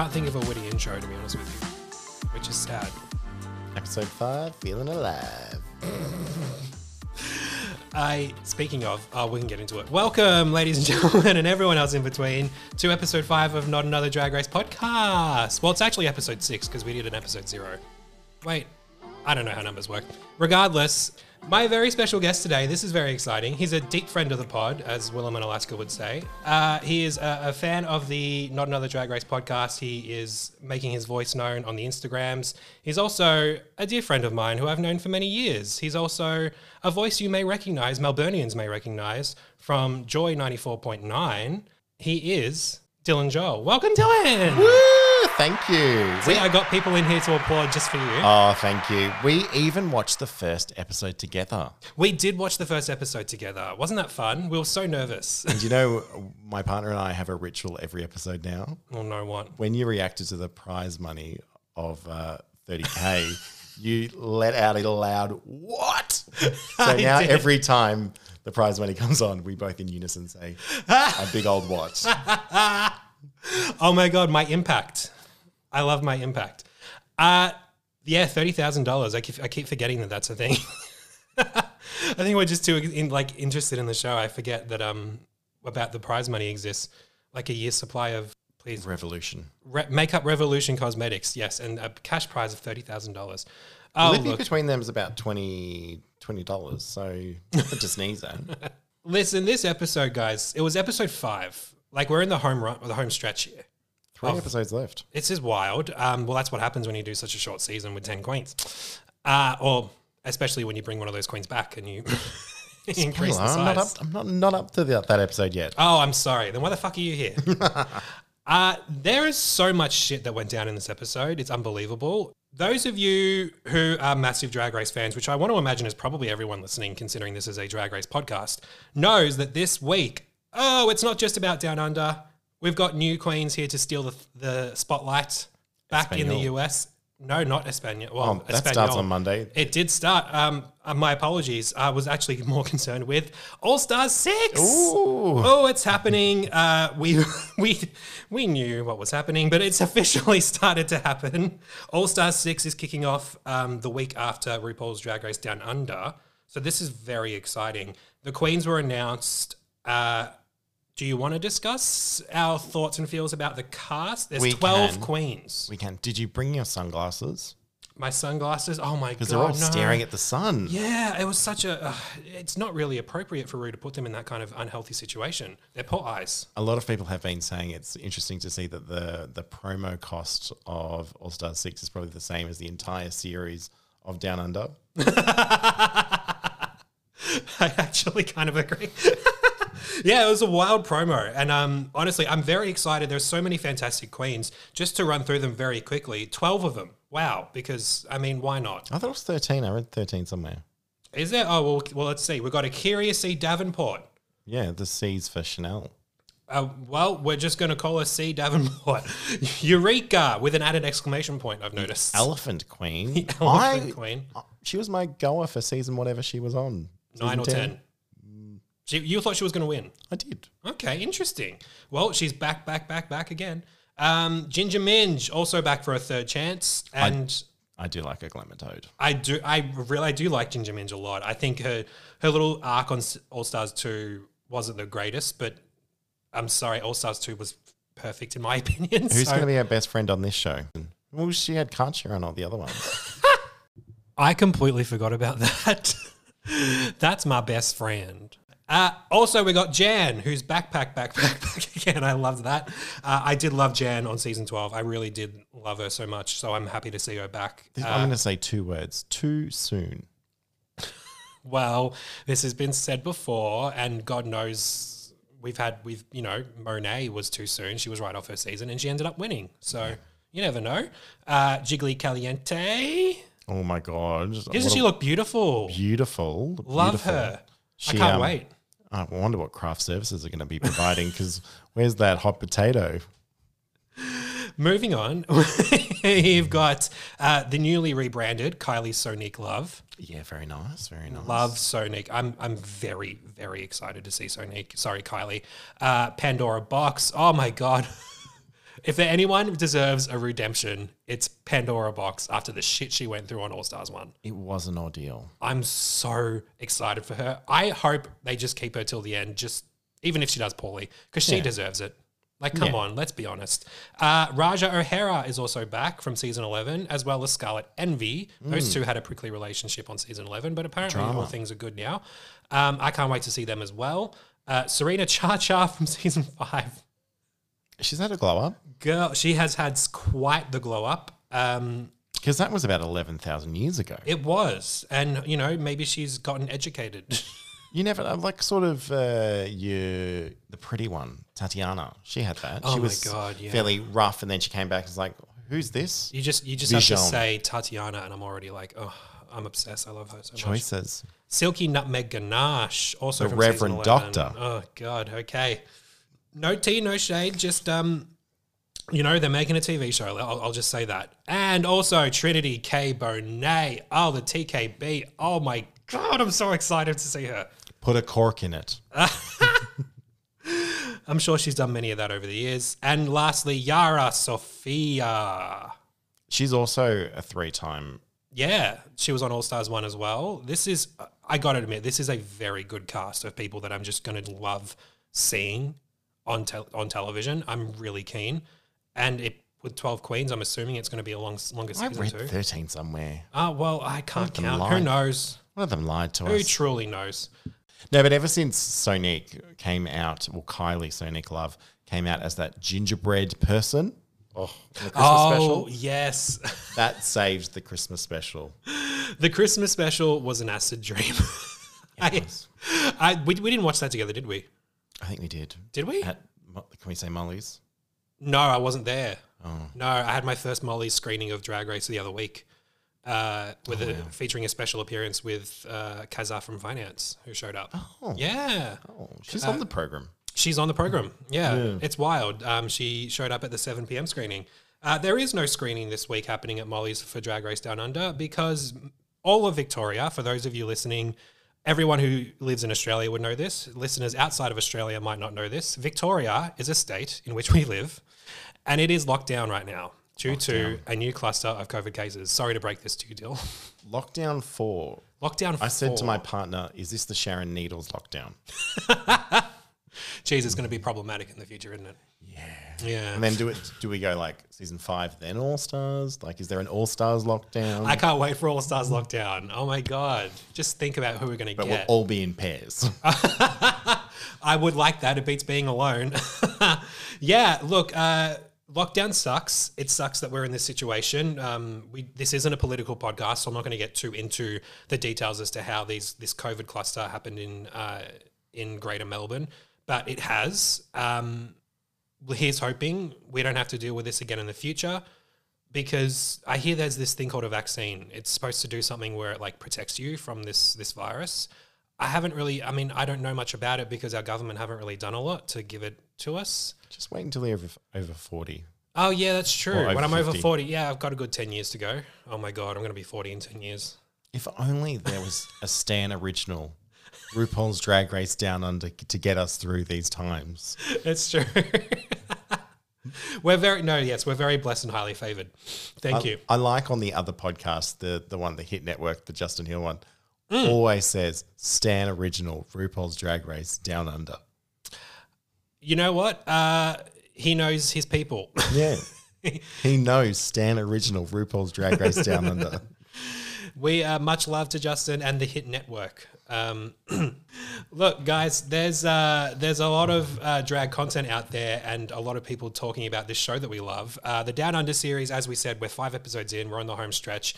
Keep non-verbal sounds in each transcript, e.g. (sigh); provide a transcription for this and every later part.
can't think of a witty intro to be honest with you, which is sad. Episode five, feeling alive. (laughs) I speaking of, oh, we can get into it. Welcome, ladies and gentlemen, and everyone else in between, to episode five of Not Another Drag Race podcast. Well, it's actually episode six because we did an episode zero. Wait, I don't know how numbers work. Regardless, my very special guest today, this is very exciting. He's a deep friend of the pod, as Willam and Alaska would say. Uh, he is a, a fan of the Not Another Drag Race podcast. He is making his voice known on the Instagrams. He's also a dear friend of mine who I've known for many years. He's also a voice you may recognize, Melburnians may recognize, from Joy 94.9. He is Dylan Joel. Welcome, Dylan! Woo, thank you. See, I got people in here to applaud just for you. Oh, thank you. We even watched the first episode together. We did watch the first episode together. Wasn't that fun? We were so nervous. And you know, (laughs) my partner and I have a ritual every episode now. oh no, what? When you reacted to the prize money of uh, 30K, (laughs) you let out a loud, what? (laughs) So now every time the prize money comes on, we both in unison say, a big old what? Oh my god, my impact. I love my impact. Uh yeah, thirty thousand dollars. I keep I keep forgetting that that's a thing. (laughs) I think we're just too in, like interested in the show. I forget that um about the prize money exists, like a year's supply of please Revolution. Re- Makeup Revolution Cosmetics. Yes, and a cash prize of thirty thousand dollars. Oh Living look, between them is about 20 $20. So nothing to sneeze at. (laughs) listen, this episode, guys, it was episode five. Like we're in the home run, the home stretch here. Three episodes left. This is wild. Um, well, that's what happens when you do such a short season with 10 queens. Uh, or especially when you bring one of those queens back and you (laughs) increase the I'm not up. I'm not not up to the, that episode yet. Oh, I'm sorry. Then why the fuck are you here? (laughs) uh, there is so much shit that went down in this episode. It's unbelievable. Those of you who are massive Drag Race fans, which I want to imagine is probably everyone listening, considering this is a Drag Race podcast, knows that this week, oh, it's not just about Down Under. We've got new queens here to steal the, the spotlight back in the US. No, not Espanol. Well, Oh, that starts on Monday. It did start. Um, uh, my apologies. I was actually (laughs) more concerned with All Stars Six. Ooh. Oh, it's happening. (laughs) Uh, we (laughs) we we knew what was happening, but it's officially started to happen. All Stars Six is kicking off um, the week after RuPaul's Drag Race Down Under. So this is very exciting. The queens were announced. Uh, do you want to discuss our thoughts and feels about the cast? There's We twelve can. queens. We can. Did you bring your sunglasses? My sunglasses. Oh my god! Because they're all no. staring at the sun. Yeah, it was such a. Uh, it's not really appropriate for Ru to put them in that kind of unhealthy situation. They're poor eyes. A lot of people have been saying it's interesting to see that the the promo cost of All Star Six is probably the same as the entire series of Down Under. (laughs) I actually kind of agree. (laughs) yeah, it was a wild promo, and um, honestly, I'm very excited. There's so many fantastic queens. Just to run through them very quickly, twelve of them. Wow, because I mean, why not? I thought it was thirteen. I read thirteen somewhere. Is there? Oh well, well, let's see. We've got A'keria C. Davenport. Yeah, the C's for Chanel. Uh, well, we're just going to call her C. Davenport. (laughs) Eureka! With an added exclamation point, I've noticed. Elephant Queen. (laughs) Elephant I- Queen. She was my goer for season whatever she was on. Nine or Season ten. She, you thought she was going to win. I did. Okay, interesting. Well, she's back, back, back, back again. Um, Ginger Minj also back for a third chance, and I do like a glamour toad. I, do, I really, I do like Ginger Minj a lot. I think her her little arc on All Stars two wasn't the greatest, but I'm sorry, All Stars two was perfect in my (laughs) opinion. Who's so- going to be our best friend on this show? Well, she had Kanchi on all the other ones. (laughs) I completely forgot about that. (laughs) That's my best friend. Uh, also, we got Jan, who's backpack, backpack, (laughs) back again. I loved that. Uh, I did love Jan on season 12. I really did love her so much. So I'm happy to see her back. I'm Uh, going to say two words. Too soon. (laughs) well, this has been said before, and God knows we've had, we've, you know, Monet was too soon. She was right off her season and she ended up winning. So you never know. Uh, Jiggly Caliente. Oh my god! Doesn't What she a look beautiful? beautiful? Love beautiful. her. I can't um, wait. I wonder what craft services are going to be providing because where's that hot potato? Moving on, (laughs) you've got uh, the newly rebranded Kylie Sonic Love. Yeah, very nice, very nice. Love Sonic. I'm I'm very very excited to see Sonic. Sorry, Kylie. Uh, Pandora Boxx. Oh my god, (laughs) If there anyone deserves a redemption, it's Pandora Boxx after the shit she went through on All Stars 1. It was an ordeal. I'm so excited for her. I hope they just keep her till the end, just even if she does poorly, because she Yeah. deserves it. Like, come Yeah. on, let's be honest. Uh, Ra'Jah O'Hara is also back from season 11, as well as Scarlet Envy. Those two had a prickly relationship on season 11, but apparently all things are good now. Um, I can't wait to see them as well. Uh, Serena Cha Cha (laughs) from season 5. She's had a glow up Girl, she has had quite the glow up. Um, because that was about 11,000 years ago. it was. And, you know, maybe she's gotten educated. (laughs) You never uh, like sort of uh, you the pretty one, Tatiana. She had that. Oh she my was God, yeah. fairly rough, and then she came back and was like, "Who's this?" You just you just have to say Tatiana, and I'm already like, oh, I'm obsessed. I love her so much. Choices. Silky Nutmeg Ganache, also The from Reverend Doctor. Oh God, okay. No tea, no shade. Just um, you know, they're making a TV show. I'll, I'll just say that. And also Trinity K Bonet. Oh, the TKB. Oh my God, I'm so excited to see her. Put a cork in it. (laughs) I'm sure she's done many of that over the years. And lastly, Yara Sofia. She's also a three-time. Yeah, she was on All Stars 1 as well. This is, I got to admit, this is a very good cast of people that I'm just going to love seeing on tel- on television. I'm really keen. And it with 12 Queens, I'm assuming it's going to be a long, longer I season read too. thirteen somewhere. Ah, well, I can't them count. Who lied. knows? One of them lied to us. Who us. truly knows? No, but ever since Sonic came out, well, Kylie Sonic Love came out as that gingerbread person. Oh, in the Christmas oh, special. yes. (laughs) That saved the Christmas special. the Christmas special was an acid dream. (laughs) I, I, we, we didn't watch that together, did we? I think we did. Did we? At, can we say Molly's? No, I wasn't there. Oh. No, I had my first Molly screening of Drag Race the other week, uh, with a, featuring a special appearance with uh, Kaza from Finance, who showed up. Oh. Yeah, Oh, she's on the program. she's on the program. Yeah, it's wild. Um, she showed up at the seven pm screening. Uh, there is no screening this week happening at Molly's for Drag Race Down Under because all of Victoria, for those of you listening, everyone who lives in Australia would know this. Listeners outside of Australia might not know this. Victoria is a state in which we live, and it is locked down right now due to a new cluster of COVID cases. Sorry to break this to you, Dill. (laughs) Lockdown four. Lockdown. four. I said to my partner, "Is this the Sharon Needles lockdown?" (laughs) "Geez, it's going to be problematic in the future, isn't it?" Yeah. Yeah. And then do it? Do we go like season five, then All Stars? Like, is there an All Stars lockdown? I can't wait for All Stars Lockdown. Oh my god! Just think about who we're going to but get. we'll all be in pairs. (laughs) I would like that. It beats being alone. (laughs) yeah, look, uh, lockdown sucks. It sucks that we're in this situation. Um, we this isn't a political podcast, so I'm not going to get too into the details as to how these this COVID cluster happened in uh, in Greater Melbourne, but it has. Um, here's hoping we don't have to deal with this again in the future. Because I hear there's this thing called a vaccine. It's supposed to do something where it like protects you from this this virus. I haven't really. I mean, I don't know much about it because our government haven't really done a lot to give it to us. Just wait until you're over, over forty. Oh yeah, that's true. When I'm over forty, yeah, I've got a good ten years to go. Oh my god, I'm going to be forty in ten years. If only there was a Stan original, RuPaul's Drag Race Down Under to get us through these times. It's true. we're very no, yes, we're very blessed and highly favored. Thank you. I like on the other podcast, the the one, the Hit Network, the Justin Hill one, Mm. always says Stan original, RuPaul's Drag Race Down Under. You know what? Uh, he knows his people. Yeah. (laughs) he knows Stan original, RuPaul's Drag Race Down Under. (laughs) We uh, much love to Justin and the Hit Network. Um, (clears throat) look, guys, there's uh, there's a lot of uh, drag content out there, and a lot of people talking about this show that we love. Uh, the Down Under series, as we said, we're five episodes in. We're on the home stretch.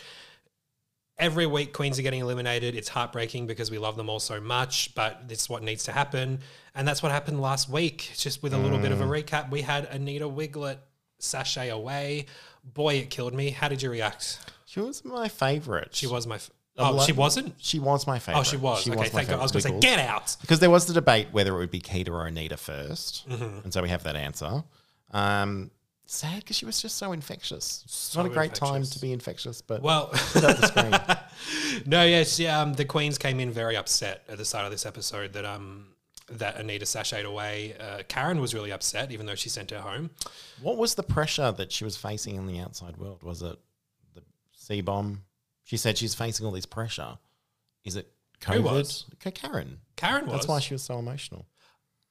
Every week, queens are getting eliminated. It's heartbreaking because we love them all so much, but it's what needs to happen, and that's what happened last week. Just with a little bit of a recap, we had Anita Wigl'it sashay away. Boy, it killed me. How did you react? She was my favorite. She was my. F- oh, she wasn't. She was my favorite. Oh, she was. okay, my thank God. I was going to say, Wiggles. get out. Because there was the debate whether it would be Kita or Anita 1st Mm-hmm. And so we have that answer. Um, sad because she was just so infectious. It's not a great time infectious. to be infectious, but Well, put up the screen. (laughs) no, yes, yeah. Um, the queens came in very upset at the start of this episode that um that Anita sashayed away. Uh, Karen was really upset, even though she sent her home. What was the pressure that she was facing in the outside world? Was it C bomb? She said she's facing all this pressure. Is it COVID? Who was? Karen. Karen was. That's why she was so emotional.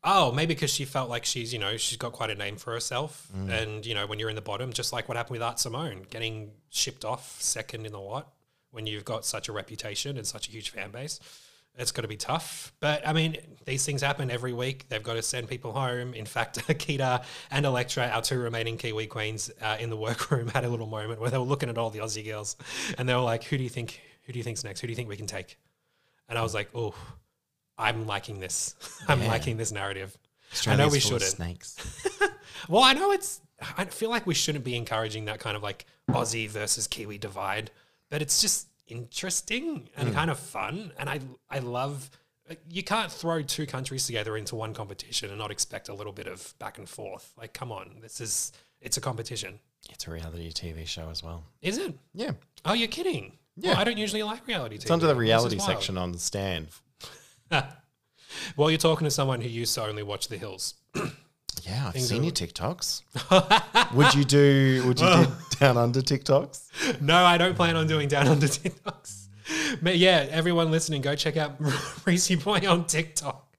Oh, maybe because she felt like she's, you know, she's got quite a name for herself. Mm. And, you know, when you're in the bottom, just like what happened with Art Simone, getting shipped off second in the lot when you've got such a reputation and such a huge fan base, it's got to be tough. But I mean, these things happen every week. They've got to send people home. In fact, (laughs) Akita and Elektra, our two remaining Kiwi queens uh, in the workroom, (laughs) had a little moment where they were looking at all the Aussie girls and they were like, who do you think, who do you think's next? Who do you think we can take? And I was like, oh, I'm liking this. (laughs) I'm Yeah. liking this narrative. I know we Australia's shouldn't. Snakes. Well, I know it's. I feel like we shouldn't be encouraging that kind of like Aussie versus Kiwi divide, but it's just interesting and hmm. kind of fun. And I, I love. You can't throw two countries together into one competition and not expect a little bit of back and forth. Like, come on, this is. It's a competition, It's a reality TV show as well. is it? Yeah. Oh, you're kidding. Yeah. Well, I don't usually like reality TV. It's under the reality wild. section on the stand. (laughs) Well, you're talking to someone who used to only watch The Hills. Yeah, I've Things seen are- your TikToks. (laughs) would you do would you (laughs) do down under TikToks? No, I don't plan on doing down under TikToks. But yeah, everyone listening, go check out (laughs) Reese Boy on TikTok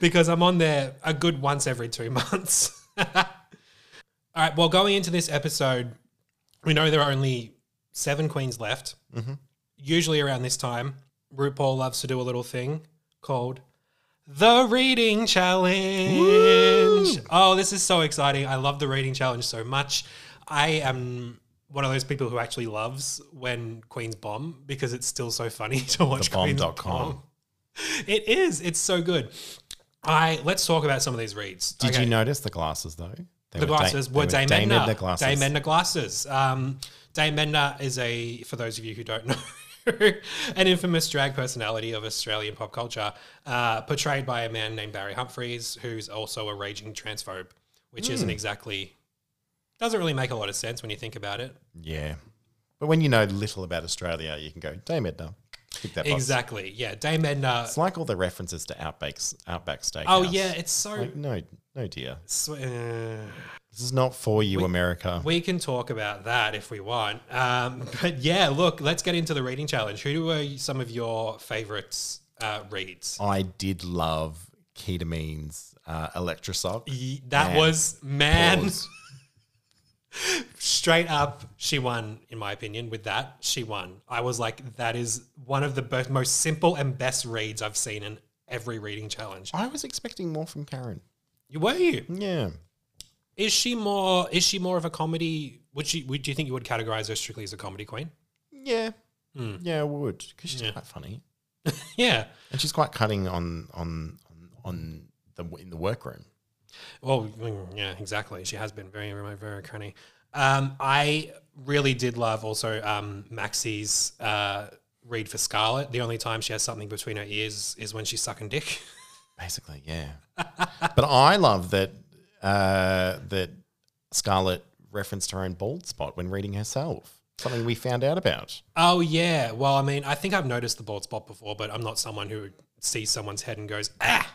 because I'm on there a good once every two months. (laughs) All right. Well, going into this episode, we know there are only seven queens left. Mm-hmm. Usually around this time, RuPaul loves to do a little thing called the reading challenge. Oh, this is so exciting. I love the reading challenge so much. I am one of those people who actually loves when Queens bomb because it's still so funny (laughs) to watch Queens Thebomb.com. bomb. It is. It's so good. I let's talk about some of these reads. Did Okay. you notice the glasses though? They The were glasses they were Dame Dame Edna. Edna glasses. Dame Edna glasses. Um, Dame Edna is a, for those of you who don't (laughs) know, an infamous drag personality of Australian pop culture, uh, portrayed by a man named Barry Humphries, who's also a raging transphobe, which Hmm. isn't exactly, doesn't really make a lot of sense when you think about it. Yeah. But when you know little about Australia, you can go, Dame Edna. Tick that box. Exactly. Yeah. Dame Edna. It's like all the references to Outback's Outback Steakhouse. Oh, yeah. It's so. Like, no, no, dear. sw- uh, This is not for you, America. We can talk about that if we want. Um, (laughs) but yeah, look, let's get into the reading challenge. Who were some of your favorites uh, reads? I did love Kita Mean's uh, Elektra Shock. That was man. Pause. (laughs) Straight up, she won, in my opinion. With that, she won. I was like, that is one of the most simple and best reads I've seen in every reading challenge. I was expecting more from Karen. You Were you? Yeah. Is she more? Is she more of a comedy? Would she? Would do you think you would categorize her strictly as a comedy queen? Yeah. Hmm. Yeah, I would. Because she's. Yeah. quite funny. (laughs) Yeah. And she's quite cutting on on on, on the in the workroom. Well, yeah, exactly. She has been very, very, very. Um, I really did love also um, Maxi's uh, read for Scarlet. The only time she has something between her ears is when she's sucking dick. Basically, yeah. but I love that uh, that Scarlet referenced her own bald spot when reading herself. Something we found out about. Oh yeah. Well, I mean, I think I've noticed the bald spot before, but I'm not someone who sees someone's head and goes, "Ah,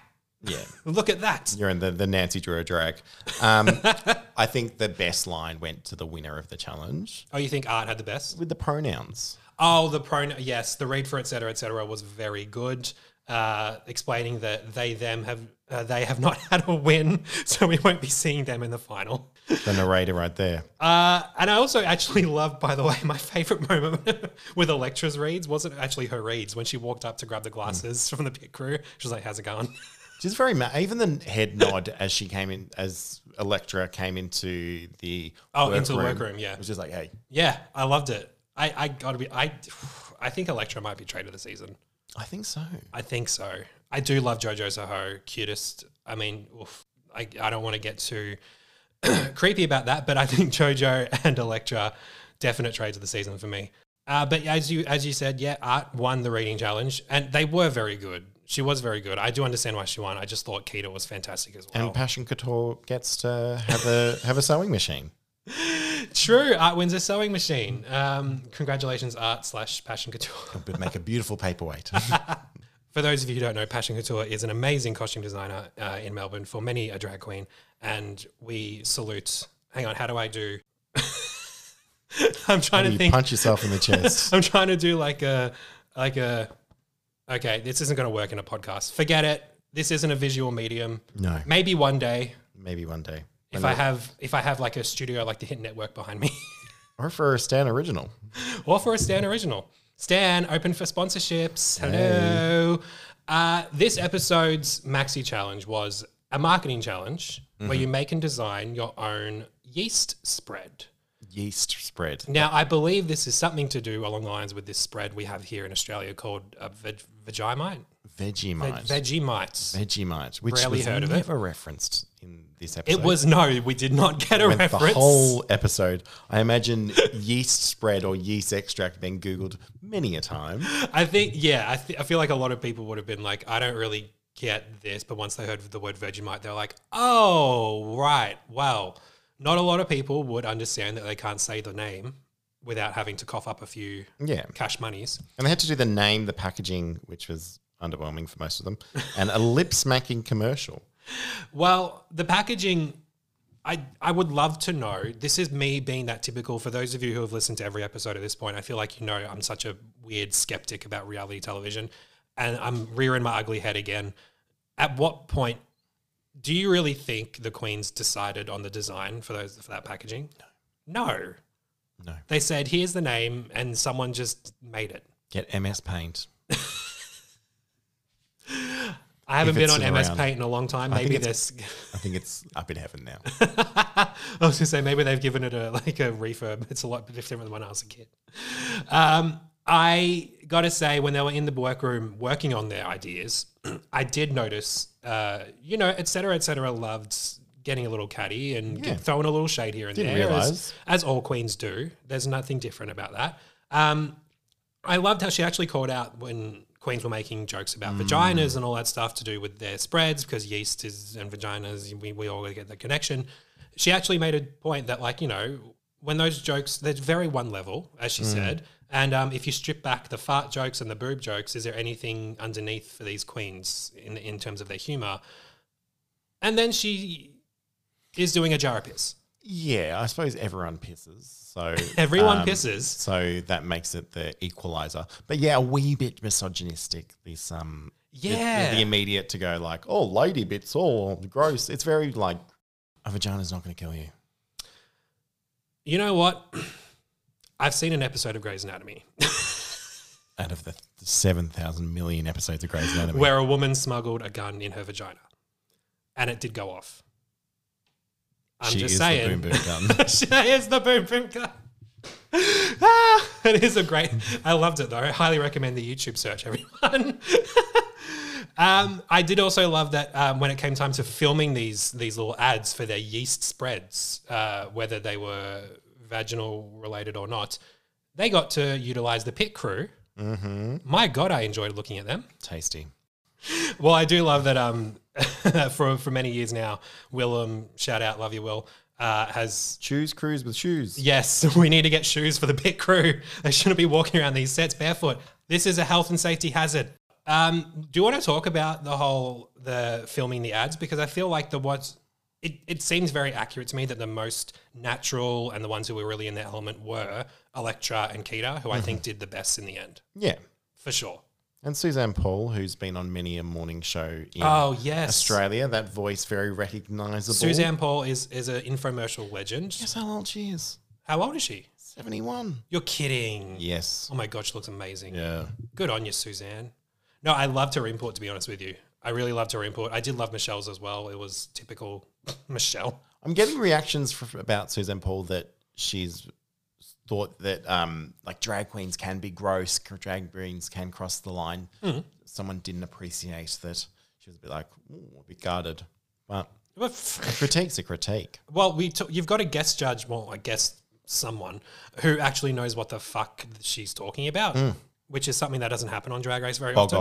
Yeah. (laughs) look at that." You're in the, the Nancy Drew drag. Um, (laughs) I think the best line went to the winner of the challenge Oh, you think Art had the best? with the pronouns. Oh, the pronoun. Yes, the read for et cetera, et cetera was very good. Uh, explaining that they them have uh, they have not (laughs) had a win, so we won't be seeing them in the final. The narrator right there. Uh, and I also actually loved, by the way, my favorite moment with Elektra's reads wasn't actually her reads when she walked up to grab the glasses from the pit crew. She was like, "How's it going?" She's very ma- even the head nod as she came in as Elektra came into the Oh, into the workroom, yeah. It was just like, hey, yeah, I loved it. I, I gotta be. I, I think Elektra might be trade of the season. I think so. I think so. I do love JoJo Zaho, cutest. I mean, oof, I, I don't want to get too (clears throat) creepy about that, but I think (laughs) JoJo and Elektra definite trades of the season for me. Uh, but as you as you said, yeah, Art won the reading challenge, and they were very good. She was very good. I do understand why she won. I just thought Kita was fantastic as well. And Passion Couture gets to have a have a sewing machine. (laughs) True, Art wins a sewing machine. Um, congratulations, Art slash Passion Couture. (laughs) But make a beautiful paperweight. (laughs) For those of you who don't know, Passion Couture is an amazing costume designer uh, in Melbourne for many a drag queen, and we salute. Hang on, how do I do? I'm trying to You think. punch yourself in the chest. I'm trying to do like a like a. Okay, this isn't going to work in a podcast. Forget it. This isn't a visual medium. no, Maybe one day, maybe one day. if I have if I have like a studio like the Hit Network behind me, (laughs) Or for a Stan original. or for a Stan original. Stan open for sponsorships. Hello. Uh, this episode's maxi challenge was a marketing challenge where you make and design your own yeast spread. Yeast spread. Now, I believe this is something to do along the lines with this spread we have here in Australia called uh, veg- Vegemite. Vegemite. Vegemites. Vegemite, which Rarely was heard of it. never referenced in this episode. It was no, we did not get a Went reference. the whole episode. I imagine yeast spread or yeast extract being Googled many a time. I think, yeah, I, th- I feel like a lot of people would have been like, I don't really get this, but once they heard the word Vegemite, they're like, oh, right, well, not a lot of people would understand that they can't say the name without having to cough up a few Yeah. cash monies. And they had to do the name, the packaging, which was underwhelming for most of them, and a lip smacking commercial. Well, the packaging, I I would love to know. This is me being that typical. For those of you who have listened to every episode at this point, I feel like you know I'm such a weird skeptic about reality television, and I'm rearing my ugly head again. At what point do you really think the Queens decided on the design for those for that packaging? No. No. They said, "Here's the name," and someone just made it. Get MS Paint. (laughs) I haven't been on MS around. Paint in a long time. Maybe this. I think it's up in heaven now. (laughs) I was gonna say maybe they've given it a like a refurb. It's a lot different than when I was a kid. Um, I gotta say, when they were in the workroom working on their ideas, (clears throat) I did notice, uh, you know, et cetera, et cetera, loved getting a little catty and Yeah. throwing a little shade here and Didn't there, as, as all queens do. There's nothing different about that. Um, I loved how she actually called out when queens were making jokes about vaginas and all that stuff to do with their spreads because yeast is and vaginas, we, we all get the connection. She actually made a point that, like, you know, when those jokes, they're very one level, as she said. And um, if you strip back the fart jokes and the boob jokes, is there anything underneath for these queens in, in terms of their humor? And then she is doing a jar of piss. Yeah, I suppose everyone pisses. So (laughs) Everyone um, pisses. So that makes it the equalizer. But yeah, a wee bit misogynistic. This um the- the- Yeah. the, immediate to go like, oh, lady bits, oh, gross. It's very like a vagina's not going to kill you. You know what? (clears throat) I've seen an episode of Grey's Anatomy (laughs) Out of the seven thousand million episodes of Grey's Anatomy, where a woman smuggled a gun in her vagina and it did go off. I'm she just is saying. the boom boom gun. (laughs) she is the boom boom gun. ah, it is a great. I loved it though. I highly recommend the YouTube search, everyone. (laughs) um, I did also love that um, when it came time to filming these these little ads for their yeast spreads, uh, whether they were vaginal related or not, they got to utilize the pit crew. Mm-hmm. My God, I enjoyed looking at them. Tasty. Well, I do love that. Um, (laughs) for for many years now, Willam, shout out, love you, Will, uh, has shoes cruise with shoes. yes, (laughs) we need to get shoes for the pit crew. (laughs) They shouldn't be walking around these sets barefoot. This is a health and safety hazard. Um, do you want to talk about the whole the filming the ads because I feel like the what it, it seems very accurate to me that the most natural and the ones who were really in their element were Elektra and Kita, who I think mm-hmm. did the best in the end Yeah. for sure. And Suzanne Paul, who's been on many a morning show in Oh yes, Australia, that voice very recognizable. Suzanne Paul is is an infomercial legend. Guess how old she is? How old is she? 71. You're kidding. Yes. Oh my god, she looks amazing. Yeah. Good on you, Suzanne. No, I loved her import to be honest with you. I really loved her import. I did love Michelle's as well. It was typical (laughs) Michelle. I'm getting reactions fr about Suzanne Paul that she's thought that um, like drag queens can be gross, drag queens can cross the line. Mm-hmm. Someone didn't appreciate that. She was a bit like, Ooh, a bit guarded. But Well, (laughs) a critique's a critique. Well, we t- you've got a guest judge. Well, I guess someone who actually knows what the fuck she's talking about, which is something that doesn't happen on Drag Race very. Bog often.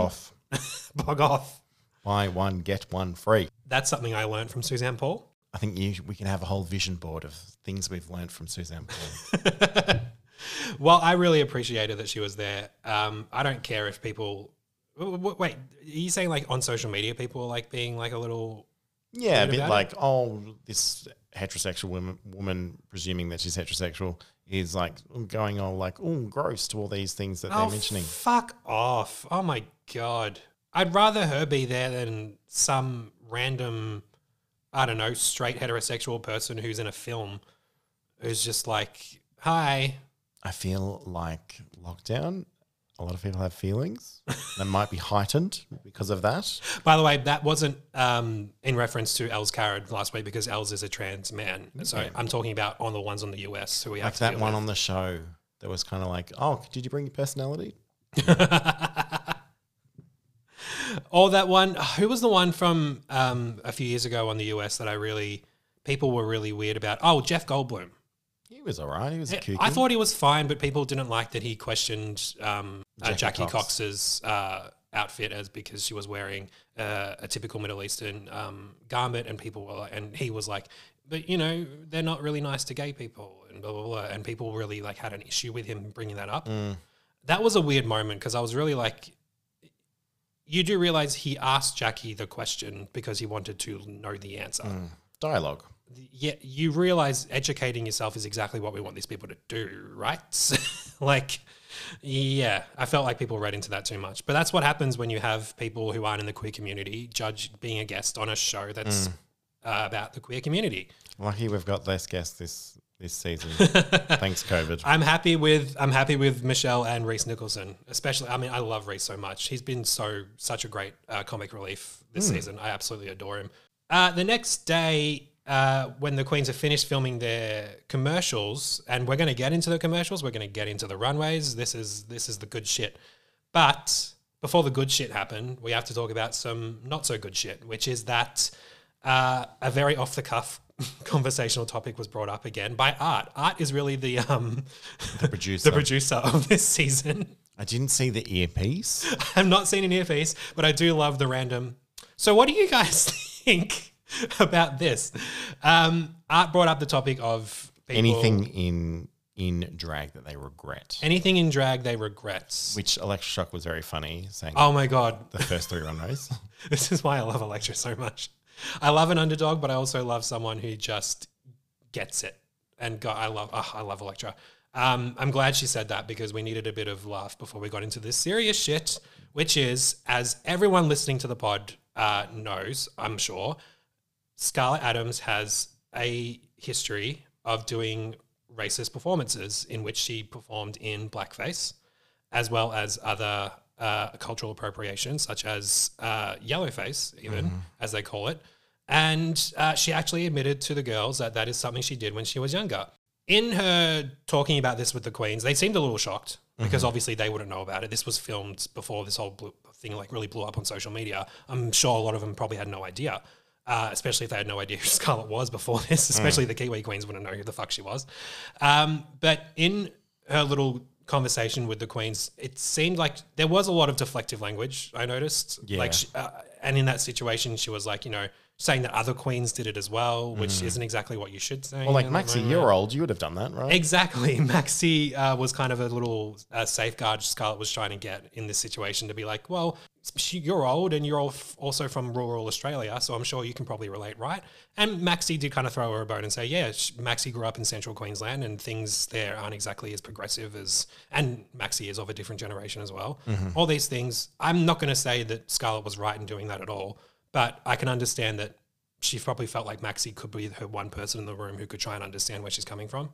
off. (laughs) Bog off. Buy one, get one free. That's something I learned from Suzanne Paul. I think you, we can have a whole vision board of things we've learned from Suzanne Paul. (laughs) Well, I really appreciated that she was there. Um, I don't care if people wait, are you saying like on social media people are like being like a little Yeah, a bit like, oh, this heterosexual woman, woman, presuming that she's heterosexual, is like going all like, oh, gross to all these things that oh, they're mentioning. Fuck off. Oh my god. I'd rather her be there than some random I don't know, straight heterosexual person who's in a film who's just like, "Hi, I feel like lockdown. A lot of people have feelings (laughs) that might be heightened because of that. By the way, that wasn't um, in reference to Elz Carrad last week because Elz is a trans man. So I'm talking about on the ones on the US who we have Like that one with. on the show that was kind of like, oh, did you bring your personality? (laughs) Or that one, who was the one from um, a few years ago on the US that I really, people were really weird about? Oh, Jeff Goldblum. He was all right. He was a kooky. I thought he was fine, but people didn't like that he questioned um, uh, Jackie Jackie Cox. Cox's uh, outfit as because she was wearing uh, a typical Middle Eastern um, garment, and people were like, and he was like, but you know, they're not really nice to gay people, and blah blah blah, and people really like had an issue with him bringing that up. Mm. That was a weird moment because I was really like. You do realize he asked Jackie the question because he wanted to know the answer Mm. Dialogue. yeah, you realize educating yourself is exactly what we want these people to do, right? (laughs) like, yeah, I felt like people read into that too much. But that's what happens when you have people who aren't in the queer community judge being a guest on a show that's uh, about the queer community. Lucky we've got less guests this this season. (laughs) Thanks, COVID. I'm happy with I'm happy with Michelle and Rhys Nicholson, especially. I mean, I love Rhys so much. He's been so such a great uh, comic relief this season. I absolutely adore him. Uh, the next day, uh, when the Queens have finished filming their commercials, and we're going to get into the commercials, we're going to get into the runways. This is this is the good shit. But before the good shit happened, we have to talk about some not so good shit, which is that uh, a very off the cuff (laughs) conversational topic was brought up again by Art. Art is really the um, (laughs) The producer. (laughs) the producer of this season. I didn't see the earpiece. I've not seen an earpiece, but I do love the random. So, what do you guys think about this? Um, Art brought up the topic of people, Anything in in drag that they regret. anything in drag they regret. Which Elektra Shock was very funny, saying Oh my god, the first three runways. this is why I love Elektra so much. I love an underdog, but I also love someone who just gets it. And God, I love, oh, I love Elektra. Um, I'm glad she said that because we needed a bit of laugh before we got into this serious shit, which is, as everyone listening to the pod uh, knows, I'm sure, Scarlet Adams has a history of doing racist performances in which she performed in blackface, as well as other uh, cultural appropriation, such as uh, yellowface, even as they call it. And uh, she actually admitted to the girls that that is something she did when she was younger. In her talking about this with the queens, they seemed a little shocked because obviously they wouldn't know about it. This was filmed before this whole thing like really blew up on social media. I'm sure a lot of them probably had no idea, uh, especially if they had no idea who (laughs) Scarlet was before this. Especially the Kiwi queens wouldn't know who the fuck she was. Um, but in her little conversation with the queens, it seemed like there was a lot of deflective language. I noticed, Yeah. like, she, uh, and in that situation, she was like, you know, saying that other queens did it as well, which isn't exactly what you should say. Mm. Well, like Maxi, you're old. You would have done that, right? Exactly. (laughs) Maxi uh, was kind of a little uh, safeguard Scarlet was trying to get in this situation to be like, well, she, you're old and you're all f- also from rural Australia, so I'm sure you can probably relate, right? And Maxi did kind of throw her a bone and say, yeah, Maxi grew up in central Queensland and things there aren't exactly as progressive as, and Maxi is of a different generation as well. All these things, I'm not going to say that Scarlet was right in doing that at all, but I can understand that she probably felt like Maxi could be her one person in the room who could try and understand where she's coming from.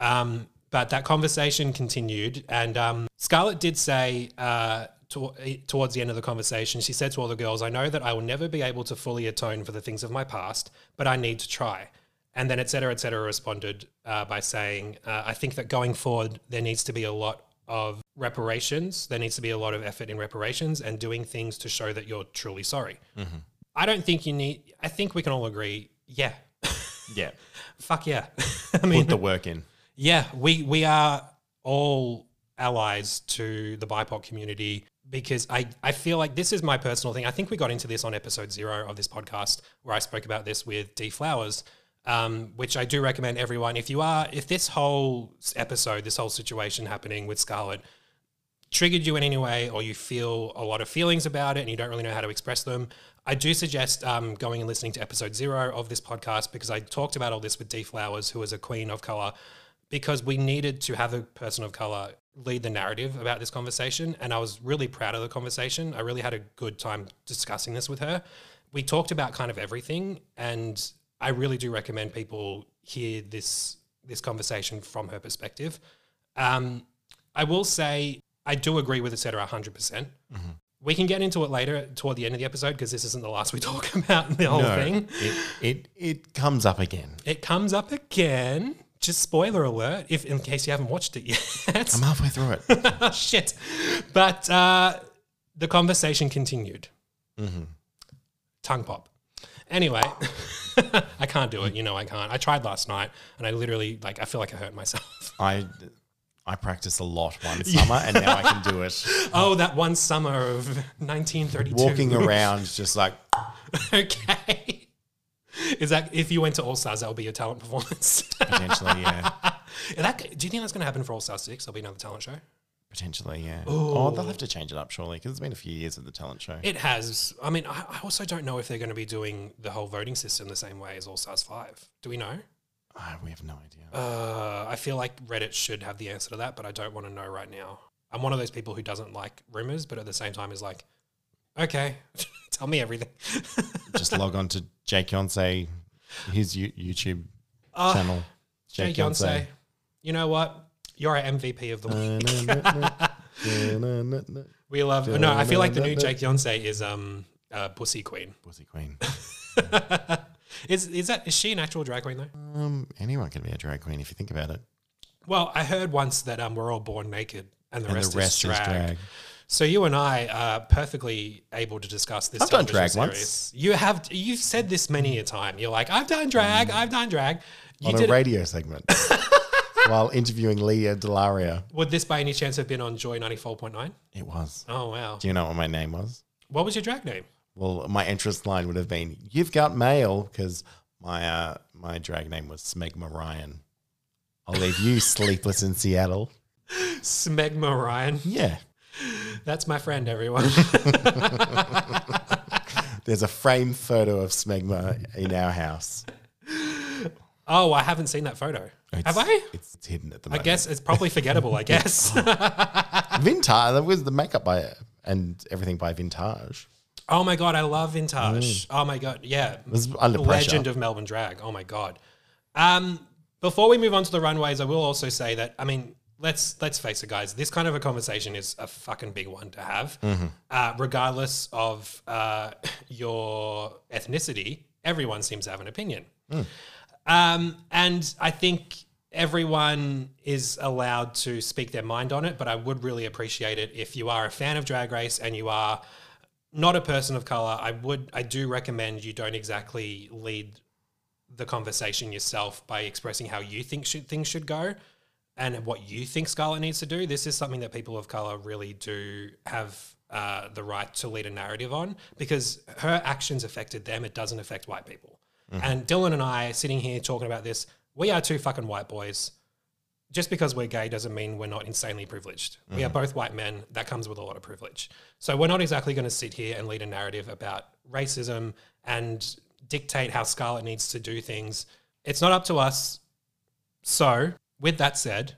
Um, but that conversation continued, and um, Scarlet did say uh, to, towards the end of the conversation, she said to all the girls, "I know that I will never be able to fully atone for the things of my past, but I need to try." And then, et cetera, et cetera, responded uh, by saying, uh, "I think that going forward, there needs to be a lot of reparations. There needs to be a lot of effort in reparations and doing things to show that you're truly sorry." Mm-hmm. I don't think you need. I think we can all agree. Yeah, (laughs) Yeah. fuck yeah. (laughs) I mean, Put the work in. yeah, we we are all allies to the BIPOC community because I, I feel like this is my personal thing. I think we got into this on episode zero of this podcast where I spoke about this with D Flowers, um, which I do recommend everyone. If you are, if this whole episode, this whole situation happening with Scarlet triggered you in any way or you feel a lot of feelings about it and you don't really know how to express them, I do suggest um, going and listening to episode zero of this podcast because I talked about all this with Dee Flowers, who is a queen of color, because we needed to have a person of color lead the narrative about this conversation. And I was really proud of the conversation. I really had a good time discussing this with her. We talked about kind of everything, and I really do recommend people hear this this conversation from her perspective. Um, I will say I do agree with etc. 100%. percent We can get into it later toward the end of the episode because this isn't the last we (laughs) talk about the whole No, thing. It, it it comes up again. It comes up again. Just spoiler alert, if in case you haven't watched it yet. (laughs) I'm halfway through it. oh, (laughs) shit. But uh, the conversation continued. Tongue pop. Anyway, (laughs) I can't do it. You know I can't. I tried last night and I literally, like, I feel like I hurt myself. (laughs) I I practiced a lot one summer, and now I can do it. (laughs) oh, that one summer of 1932. Walking around, just like okay. Is that, if you went to All Stars, that would be your talent performance? potentially, yeah, that, do you think that's going to happen for All Stars 6? There'll be another talent show? Potentially, yeah. Oh, they'll have to change it up surely because it's been a few years of the talent show. It has. I mean, I, I also don't know if they're going to be doing the whole voting system the same way as All Stars 5. Do we know? Ah, we have no idea. Uh, I feel like Reddit should have the answer to that, but I don't want to know right now. I'm one of those people who doesn't like rumors, but at the same time is like, okay, (laughs) tell me everything. (laughs) just log on to Jake Yonsei, his YouTube Uh, channel. Jake Yonsei, you know what? You're our MVP of the week. (laughs) We love. No, I feel like the new Jake Yonsei is um uh, Pussy Queen. Pussy Queen. (laughs) Is is that is she an actual drag queen though? Um, anyone can be a drag queen if you think about it. Well, I heard once that um we're all born naked and the And rest, the rest is is drag. drag. So you and I are perfectly able to discuss this. I've done drag series. You have. You've said this many a time. You're like, I've done drag. I've done drag. You Mm. on did. a radio segment (laughs) while interviewing Lea DeLaria. Would this by any chance have been on Joy ninety four point nine? It was. Oh wow. Do you know what my name was? What was your drag name? Well, my entrance line would have been "You've got mail" because my uh, my drag name was Smegma Ryan. I'll leave you (laughs) sleepless in Seattle. Smegma Ryan. Yeah, That's my friend. Everyone. (laughs) (laughs) there's a framed photo of Smegma in our house. Oh, I haven't seen that photo. Have I? It's, it's hidden at the moment. I moment. guess it's probably forgettable. I (laughs) guess. (laughs) Vintage. That was the makeup by and everything by Vintage. oh my god, I love vintage. Oh my god, yeah. Was under pressure. legend of Melbourne drag. Oh my god. Um, before we move on to the runways, I will also say that I mean, let's let's face it, guys. This kind of a conversation is a fucking big one to have, uh, regardless of uh, (laughs) your ethnicity. Everyone seems to have an opinion, um, and I think everyone is allowed to speak their mind on it. But I would really appreciate it if you are a fan of Drag Race and you are not a person of color, I would I do recommend you don't exactly lead the conversation yourself by expressing how you think should, things should go and what you think Scarlet needs to do. This is something that people of color really do have uh, the right to lead a narrative on because her actions affected them. It doesn't affect white people. Mm-hmm. And Dylan and I sitting here talking about this, we are two fucking white boys just because we're gay doesn't mean we're not insanely privileged. We are mm-hmm. both white men. That comes with a lot of privilege. So we're not exactly going to sit here and lead a narrative about racism and dictate how Scarlet needs to do things. It's not up to us. So, with that said,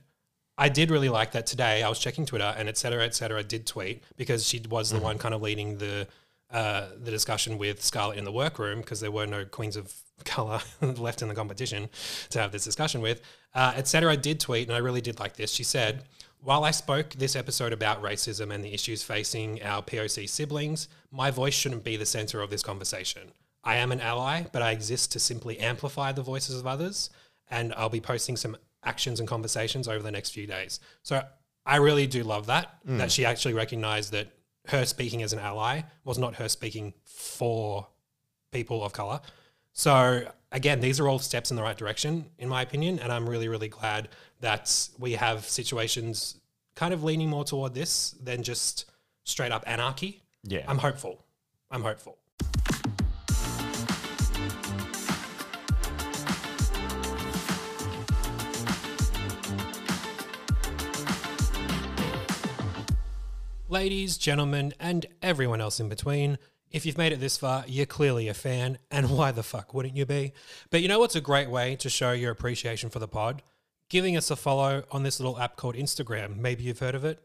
I did really like that today. I was checking Twitter and et cetera, et cetera, did tweet because she was the mm-hmm. one kind of leading the uh, the discussion with Scarlet in the workroom because there were no queens of (laughs) color left in the competition to have this discussion with. Uh, et cetera, did tweet, and I really did like this. She said, while I spoke this episode about racism and the issues facing our POC siblings, my voice shouldn't be the center of this conversation. I am an ally, but I exist to simply amplify the voices of others, and I'll be posting some actions and conversations over the next few days. So I really do love that, that she actually recognized that her speaking as an ally was not her speaking for people of color. So again, these are all steps in the right direction, in my opinion, and I'm really, really glad that we have situations kind of leaning more toward this than just straight up anarchy. Yeah. I'm hopeful. I'm hopeful. Ladies, gentlemen, and everyone else in between, if you've made it this far, you're clearly a fan, and (laughs) why the fuck wouldn't you be? But you know what's a great way to show your appreciation for the pod? Giving us a follow on this little app called Instagram. Maybe you've heard of it.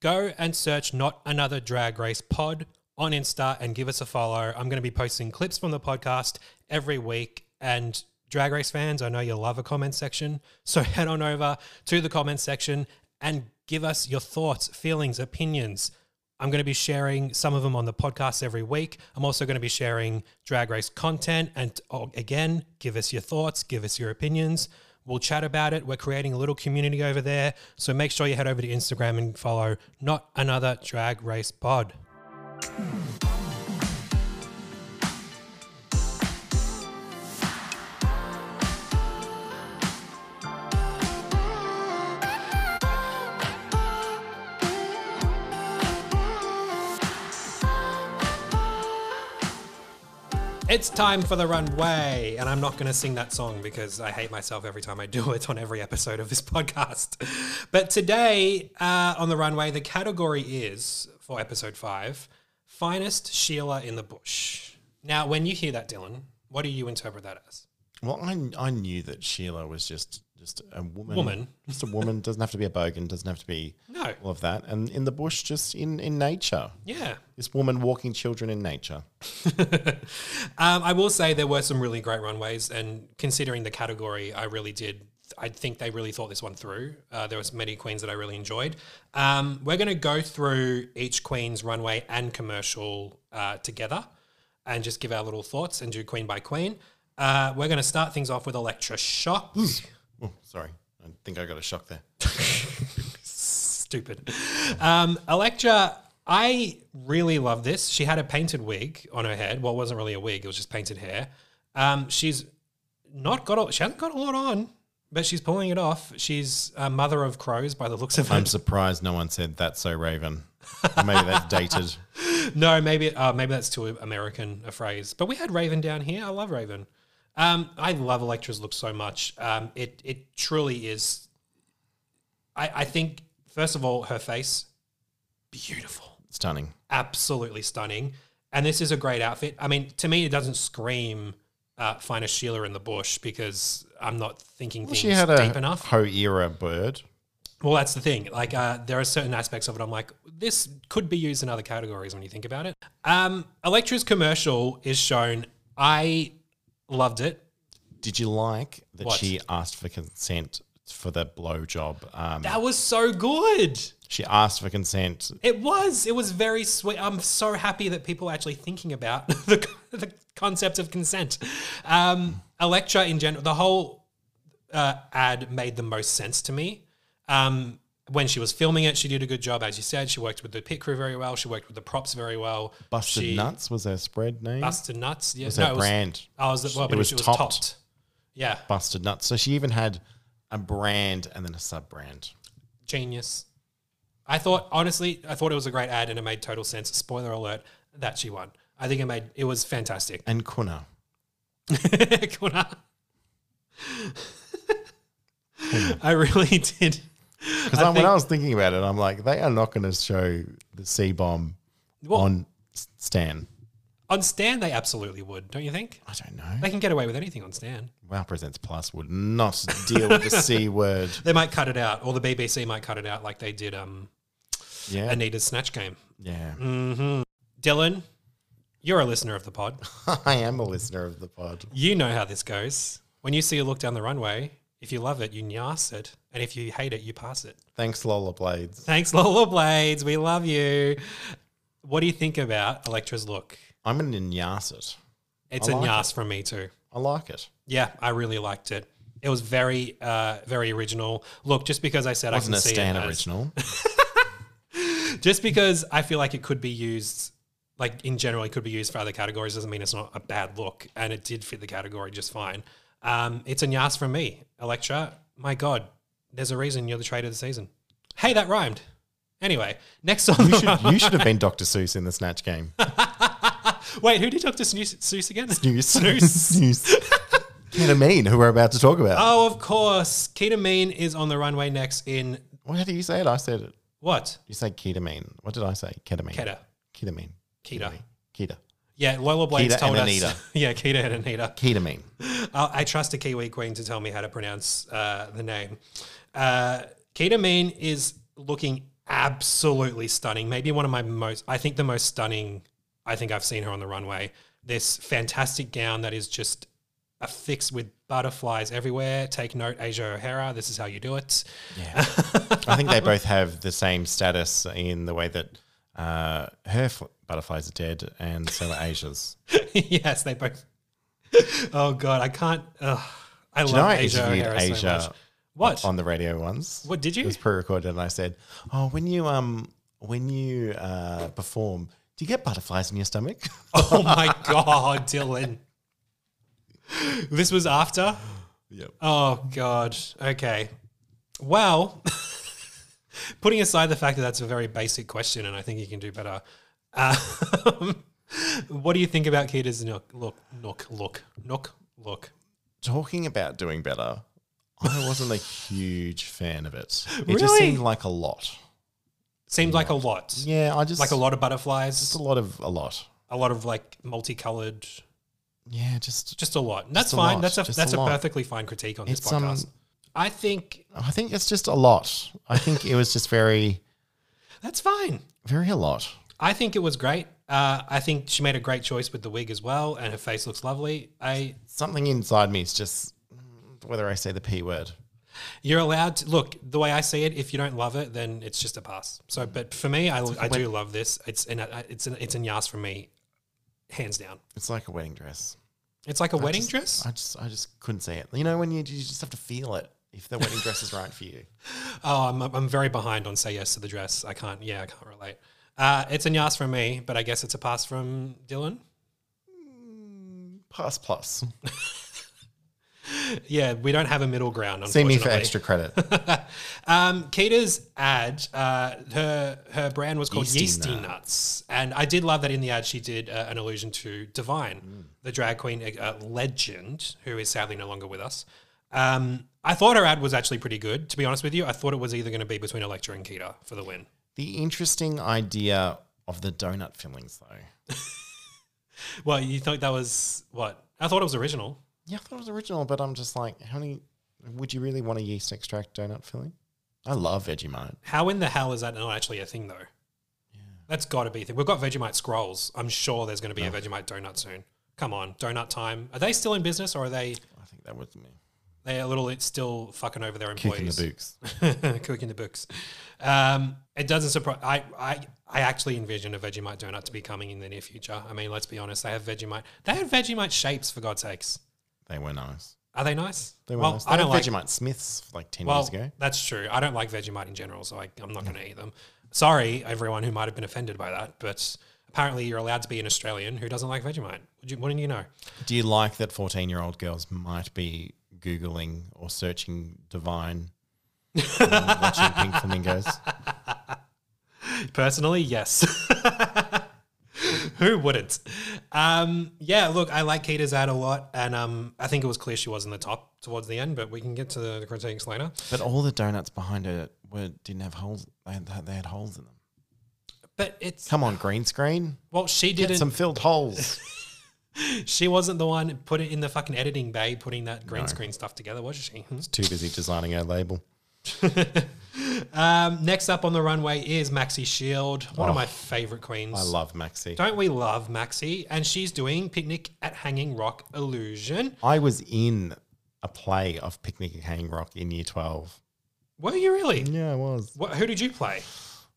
Go and search Not Another Drag Race Pod on Insta and give us a follow. I'm going to be posting clips from the podcast every week. And Drag Race fans, I know you love a comment section. So (laughs) head on over to the comment section and give us your thoughts, feelings, opinions. I'm going to be sharing some of them on the podcast every week. I'm also going to be sharing Drag Race content. And oh, again, give us your thoughts, give us your opinions. We'll chat about it. We're creating a little community over there. So make sure you head over to Instagram and follow Not Another Drag Race Pod. It's time for the runway, and I'm not going to sing that song because I hate myself every time I do it on every episode of this (laughs) podcast. But today uh, on the runway, the category is for episode five finest Sheila in the bush. Now, when you hear that, Dylan, what do you interpret that as? Well, I, I knew that Sheila was just just a woman. Woman. Just a woman. doesn't have to be a bogan. Doesn't have to be No. all of that. And in the bush, just in, in nature. Yeah. This woman walking children in nature. (laughs) Um, I will say there were some really great runways, and considering the category, I really did. I think they really thought this one through. Uh, there was many queens that I really enjoyed. Um, we're going to go through each queen's runway and commercial uh, together, and just give our little thoughts and do queen by queen. Uh, we're going to start things off with Elektra Shock. Oh, sorry. I think I got a shock there. (laughs) Stupid. Um, Elektra, I really love this. She had a painted wig on her head. Well, it wasn't really a wig; it was just painted hair. Um, she's not got. A, she hasn't got a lot on, but she's pulling it off. She's a mother of crows by the looks of it. I'm surprised no one said that's so Raven. Maybe that's dated. (laughs) No, maybe uh, maybe that's too American a phrase. But we had Raven down here. I love Raven. Um, I love Elektra's look so much. Um, it it truly is. I I think first of all her face, beautiful. Stunning. absolutely stunning. And this is a great outfit. I mean, to me, it doesn't scream uh, finest Sheila in the bush because I'm not thinking things She had deep a enough. Ho era bird. Well, that's the thing. Like, uh, there are certain aspects of it. I'm like, this could be used in other categories when you think about it. Um, Elektra's commercial is shown. I loved it. Did you like that What? she asked for consent for the blowjob? Um, That was so good. she asked for consent. It was. It was very sweet. I'm so happy that people are actually thinking about (laughs) the, the concept of consent. Um, Elektra in general, the whole uh, ad made the most sense to me. Um, when she was filming it, she did a good job, as you said. She worked with the pit crew very well. She worked with the props very well. Busted she Nuts was her spread name. Busted nuts. Yeah, was no, her it was, brand. I was well, but It it was was, topped. topped. Yeah, Busted Nuts. So she even had a brand and then a sub brand. genius. I thought honestly, I thought it was a great ad and it made total sense. Spoiler alert that she won. I think it made it was fantastic. And Kuna. (laughs) Kuna. I really (laughs) did. Because I when I was thinking about it, I'm like, they are not going to show the C bomb Well- on Stan. On Stan, they absolutely would, don't you think? I don't know. They can get away with anything on Stan. Wow Presents Plus would not deal with the (laughs) C word. They might cut it out, or the BBC might cut it out, like they did um, Yeah. Anita's Snatch Game. yeah. Mm-hmm. Dylan, you're a listener of the pod. (laughs) I am a listener of the pod. You know how this goes. When you see a look down the runway, if you love it, you nyas it, and if you hate it, you pass it. Thanks, Lola Blades. Thanks, Lola Blades. We love you. What do you think about Elektra's look? I'm going to nyas it. It's I a like nyas from me too. I like it. Yeah, I really liked it. It was very, uh, very original. Look, just because I said I Wasn't I a can see Stan it as- original. (laughs) just because I feel like it could be used, like in general, it could be used for other categories doesn't mean it's not a bad look, and it did fit the category just fine. Um, it's a nyas from me, Elektra. My God, there's a reason you're the trade of the season. Hey, that rhymed. Anyway, next on You the should, you should have been Dr. (laughs) Seuss in the Snatch game. wait, who did Dr. Snooze, Seuss again? Snooze. Snooze. Snooze. Ketamine, who we're about to talk about. Oh, of course. Ketamine is on the runway next in What how do you say it? I said it. What? You say ketamine. What did I say? Ketamine. Keta. Ketamine. Keto. Keto. Yeah, Lola Blades Keto told and us. Anita. (laughs) yeah, Keto and Anita. Ketamine. (laughs) Uh, I trust a Kiwi queen to tell me how to pronounce uh, the name. Uh, Ketamine is looking absolutely stunning. Maybe one of my most, I think the most stunning I think I've seen her on the runway. This fantastic gown that is just affixed with butterflies everywhere. Take note, Asia O'Hara. This is how you do it. Yeah. I think they both have the same status in the way that uh, her f- butterflies are dead and so are Asia's. (laughs) yes, they both. Oh God, I can't. ugh. I Do love Asia O'Hara so much. What? on the radio once? What did you? It was pre-recorded, and I said, "Oh, when you um when you uh, perform, do you get butterflies in your stomach?" (laughs) Oh my god, Dylan. This was after? yep. Oh god. Okay. Well, (laughs) putting aside the fact that that's a very basic question and I think you can do better. Um, (laughs) what do you think about Kita's look look look look look look? Talking about doing better, I wasn't a huge fan of it. It Really? just seemed like a lot. Seemed like a lot. Yeah, I just Like a lot of butterflies, Just a lot of a lot. a lot of like multicolored, Yeah, just just a lot. That's a fine. lot, that's a just that's a a, lot. perfectly fine critique on this It's, um, podcast. I think I think it's just a lot. I think it was just very, that's fine. very a lot. I think it was great. Uh, I think she made a great choice with the wig as well, and her face looks lovely. I Something inside me is just whether I say the p word. you're allowed to look the way I see it. If you don't love it, then it's just a pass. So, but for me, I, I do love this. It's an it's an it's a yas for me, hands down. It's like a wedding dress. It's like a I wedding just- dress. I just, I just couldn't say it. You know, when you, you just have to feel it if the wedding dress is (laughs) right for you. Oh, I'm I'm very behind on say yes to the dress. I can't. Yeah, I can't relate. Uh, it's a yas from me, but I guess it's a pass from Dylan. Pass Plus, plus. (laughs) Yeah, we don't have a middle ground. See me for extra credit. (laughs) Um, Kita's ad, uh, her her brand was called Yeasty Yeasty, Nuts. Nuts. and I did love that in the ad she did uh, an allusion to Divine, the drag queen uh, legend, who is sadly no longer with us. Um, I thought her ad was actually pretty good. To be honest with you, I thought it was either going to be between Elektra and Kita for the win. the interesting idea of the donut fillings, though. (laughs) Well, you thought that was what? I thought it was original. Yeah, I thought it was original, but I'm just like, how many would you really want a yeast extract donut filling? I love Vegemite. How in the hell is that not actually a thing though? Yeah. That's got to be a thing. We've got Vegemite scrolls. I'm sure there's going to be a Vegemite donut soon. Come on, donut time. Are they still in business or are they I think that was me. They're a little it's still fucking over their employees? the books. (laughs) Cooking the books. Um, it doesn't surprise. I, I I actually envision a Vegemite donut to be coming in the near future. I mean, let's be honest. They have Vegemite. They have Vegemite shapes for God's sakes. They were nice. Are they nice? They were well, nice. I don't like Vegemite Smiths like 10 Well, years ago. that's true. I don't like Vegemite in general, so I, I'm not going to eat them. Sorry, everyone who might have been offended by that, but apparently you're allowed to be an Australian who doesn't like Vegemite. Would you, wouldn't you know? Do you like that 14 year old girls might be Googling or searching Divine, watching (laughs) Pink Flamingos? Personally, yes. (laughs) (laughs) Who wouldn't? Um, yeah, look, I like Kita's ad a lot, and um, I think it was clear she was in the top towards the end, but we can get to the, the critiques later. But all the donuts behind her were didn't have holes. They had, they had holes in them. But it's Come on, green screen. well, she didn't. some filled holes. (laughs) she wasn't the one put it in the fucking editing bay, putting that green screen stuff together, was she? It's Too busy designing our label. (laughs) Um, next up on the runway is Maxi Shield, one of my favorite queens. Oh, I love Maxi. Don't we love Maxi? And she's doing Picnic at Hanging Rock Illusion. I was in a play of Picnic at Hanging Rock in year 12. Were you really? Yeah, I was. What, who did you play?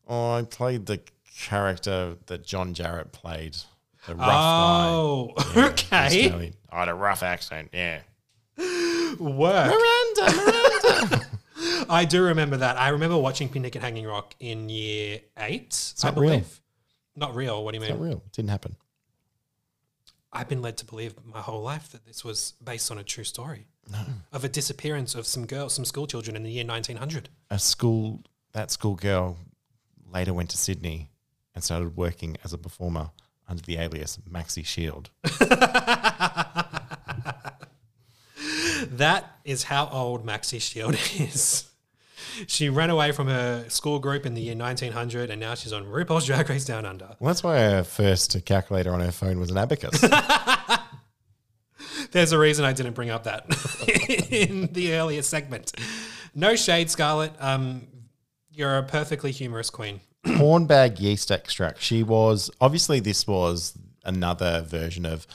Oh, I played the character that John Jarratt played. The rough Oh, guy. Yeah, okay. Australian. I had a rough accent, yeah. Work. Miranda, Miranda. I do remember that. I remember watching Picnic at Hanging Rock in year eight. I not real. Not real. What do you mean? Not real. It didn't happen. I've been led to believe my whole life that this was based on a true story of a disappearance of some girls, some school children in the year 1900. A school, that school girl later went to Sydney and started working as a performer under the alias Maxi Shield. (laughs) That is how old Maxi Shield is. She ran away from her school group in the year 1900, and now she's on RuPaul's Drag Race Down Under. Well, that's why her first calculator on her phone was an abacus. (laughs) There's a reason I didn't bring up that (laughs) in the earlier segment. No shade, Scarlet. Um, you're a perfectly humorous queen. (clears throat) Hornbag yeast extract. She was obviously this was another version of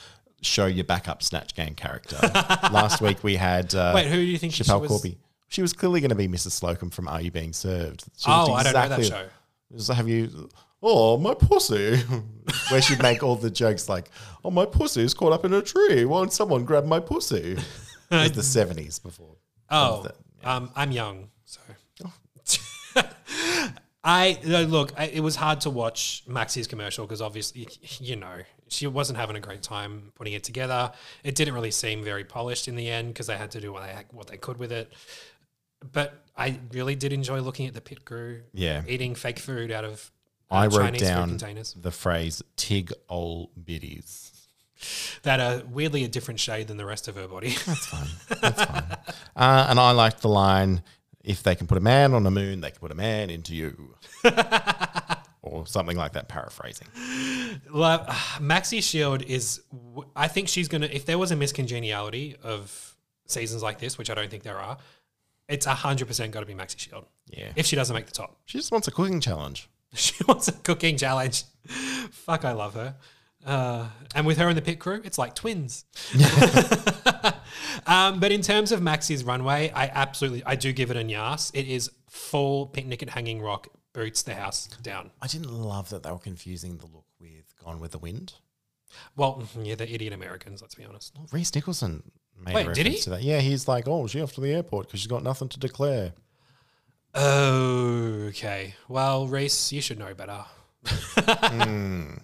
show your backup snatch game character. (laughs) Last week we had uh, Wait, who do you think she Schapelle was? Corby. She was clearly going to be Mrs. Slocum from Are You Being Served? She Oh, looked I don't know that exactly- show. Have you? Oh, my pussy. (laughs) Where she'd make all the jokes like, "Oh, my pussy is caught up in a tree. Won't someone grab my pussy?" It was the (laughs) seventies before. Oh, that? um, I'm young, so. (laughs) I look. I, it was hard to watch Maxi's commercial because obviously, you know, she wasn't having a great time putting it together. It didn't really seem very polished in the end because they had to do what they what they could with it. But I really did enjoy looking at the pit crew, Yeah. eating fake food out of uh, I wrote Chinese food down containers the phrase "tig ol biddies." that are weirdly a different shade than the rest of her body. That's fine. That's fine. Uh, and I liked the line, "If they can put a man on the moon, they can put a man into you," (laughs) or something like that. Paraphrasing. Well, (sighs) Maxi Shield is. I think she's gonna. If there was a miscongeniality of seasons like this, which I don't think there are, it's hundred percent got to be Maxi Shield. Yeah. If she doesn't make the top, She just wants a cooking challenge. (laughs) she wants a cooking challenge. Fuck, I love her. Uh, and with her and the pit crew, it's like twins. (laughs) um, but in terms of Maxi's runway, I absolutely, I do give it a yas. It is full picnic at Hanging Rock, boots the house down. I didn't love that they were confusing the look with Gone with the Wind. Well, yeah, they're idiot Americans. Let's be honest. Rhys Nicholson made Wait, did he? to that. Yeah, he's like, oh, she off to the airport because she's got nothing to declare. Okay. Well, Rhys, you should know better. (laughs)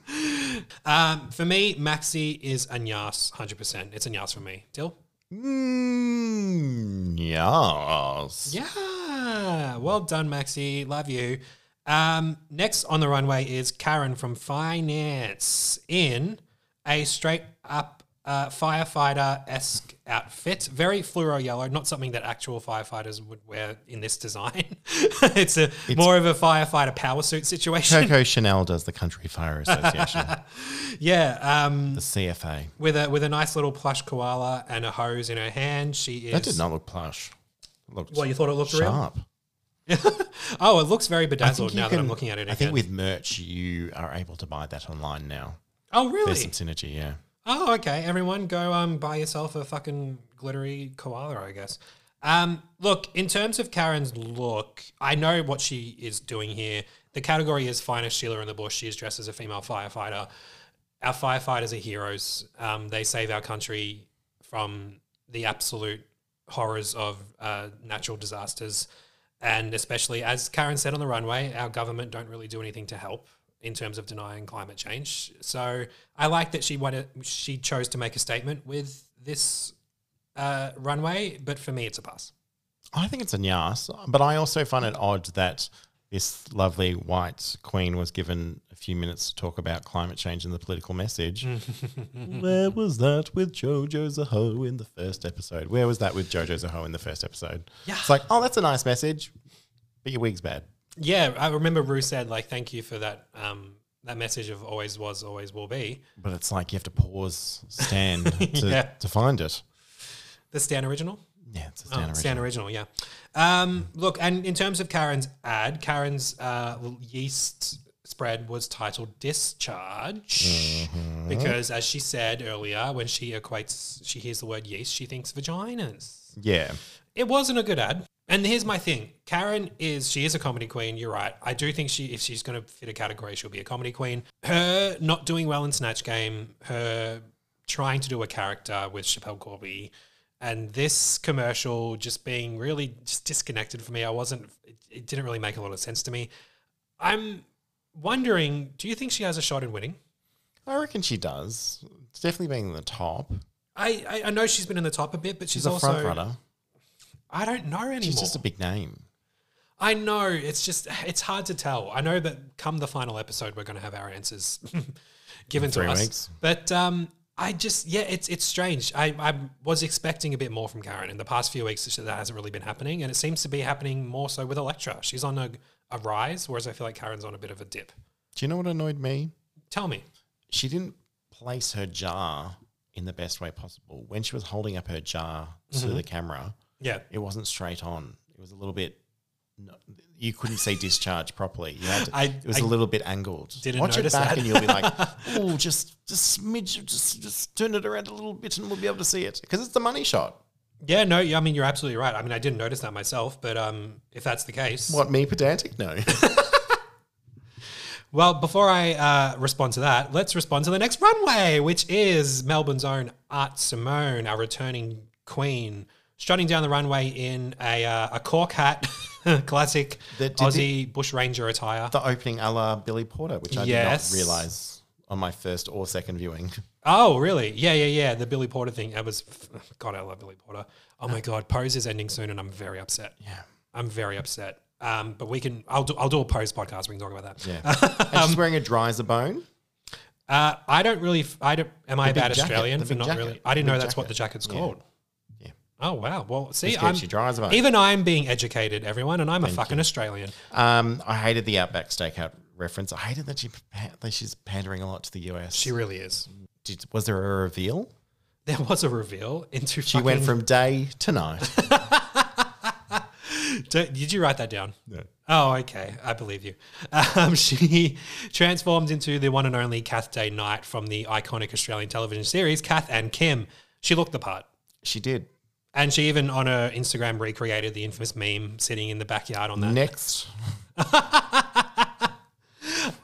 um, for me, Maxi is a Nyas, 100%. It's a Nyas for me. Dill? Mm, yes. Yeah. Well done, Maxi. Love you. Um, next on the runway is Karen from Finance in a straight up uh, firefighter esque outfit. Very fluoro yellow, not something that actual firefighters would wear in this design. (laughs) it's a more of a firefighter power suit situation. Coco Chanel does the Country Fire Association, (laughs) Yeah. Um, the CFA. with a with a nice little plush koala and a hose in her hand. She is. That did not look plush. It looked Well, you thought it looked real? sharp. (laughs) Oh, it looks very I bedazzled now that I'm looking at it. I Again. think with merch, you are able to buy that online now. oh, really? There's some synergy, yeah. Oh, okay. Everyone, go um buy yourself a fucking glittery koala, I guess. Um, look, in terms of Karen's look, I know what she is doing here. The category is finest Sheila in the bush. She is dressed as a female firefighter. Our firefighters are heroes. Um, they save our country from the absolute horrors of uh, natural disasters, and especially as Karen said on the runway, our government don't really do anything to help in terms of denying climate change. So I like that she wanted, she chose to make a statement with this uh, runway, but for me, it's a pass. I think it's a nyas, but I also find it odd that this lovely white queen was given a few minutes to talk about climate change and the political message. (laughs) Where was that with Jojo Zaho in the first episode? Where was that with Jojo Zaho in the first episode? Yeah. It's like, oh, that's a nice message, but your wig's bad. Yeah, I remember Ru said like, "Thank you for that." Um, that message of always was, always will be. But it's like you have to pause, stand (laughs) to, Yeah. to find it. The Stan original. Yeah, it's a Oh, stand Stan original, yeah. Um, look, and in terms of Karen's ad, Karen's uh, yeast spread was titled "Discharge" because, as she said earlier, when she equates, she hears the word yeast, she thinks vaginas. Yeah. It wasn't a good ad. And here's my thing: Karen is she is a comedy queen. You're right. I do think she, if she's going to fit a category, she'll be a comedy queen. Her not doing well in Snatch Game, her trying to do a character with Schapelle Corby, and this commercial just being really just disconnected for me. I wasn't. It, it didn't really make a lot of sense to me. I'm wondering, do you think she has a shot in winning? I reckon she does. It's definitely being in the top. I, I, I know she's been in the top a bit, but she's, She's a also front runner. I don't know anymore. She's just a big name. I know it's just it's hard to tell. I know that come the final episode, we're going to have our answers (laughs) given to us. weeks. But um, I just yeah, it's it's strange. I, I was expecting a bit more from Karen in the past few weeks. That hasn't really been happening, and it seems to be happening more so with Elektra. She's on a, a rise, whereas I feel like Karen's on a bit of a dip. Do you know what annoyed me? Tell me. She didn't place her jar in the best way possible. When she was holding up her jar to Mm-hmm. the camera, Yeah, it wasn't straight on. It was a little bit. No, you couldn't see discharge properly. You had to, I- it was I a little bit angled. didn't Watch notice it back that. and you'll be like, (laughs) oh, just just smidge, just just turn it around a little bit and we'll be able to see it because it's the money shot. yeah. No, I mean you're absolutely right. I mean I didn't notice that myself, but um, if that's the case, What me pedantic? No. (laughs) Well, before I uh, respond to that, let's respond to the next runway, which is Melbourne's own Art Simone, our returning queen, strutting down the runway in a, uh, a cork hat, (laughs) classic The- Aussie bush ranger attire. the opening a la Billy Porter, which I Yes. did not realize on my first or second viewing. (laughs) Oh, really? Yeah, yeah, yeah. The Billy Porter thing. That was God. I love Billy Porter. Oh my God, Pose is ending soon, and I'm very upset. Yeah. I'm very upset. Um, but we can. I'll do. I'll do a Pose podcast. We can talk about that. Yeah. (laughs) and she's wearing a dry as a bone. Uh, I don't really. I don't. Am I a bad jacket, Australian for not jacket, really? I didn't know that's what the jacket's called. Yeah. Oh wow. Well, see, I'm, keeps you dry as a bone. even I'm being educated, everyone, and I'm a fucking Australian. Um, I hated the Outback Steakout reference. I hated that she that she's pandering a lot to the US. She really is. Did, was there a reveal? There was a reveal into. She went from day to night. (laughs) Did, did you write that down? No. Oh, okay. I believe you. Um, (laughs) she transformed into the one and only Kath Day Knight from the iconic Australian television series Kath and Kim. She looked the part. she did. And she even on her Instagram recreated the infamous meme sitting in the backyard on that. Next, (laughs)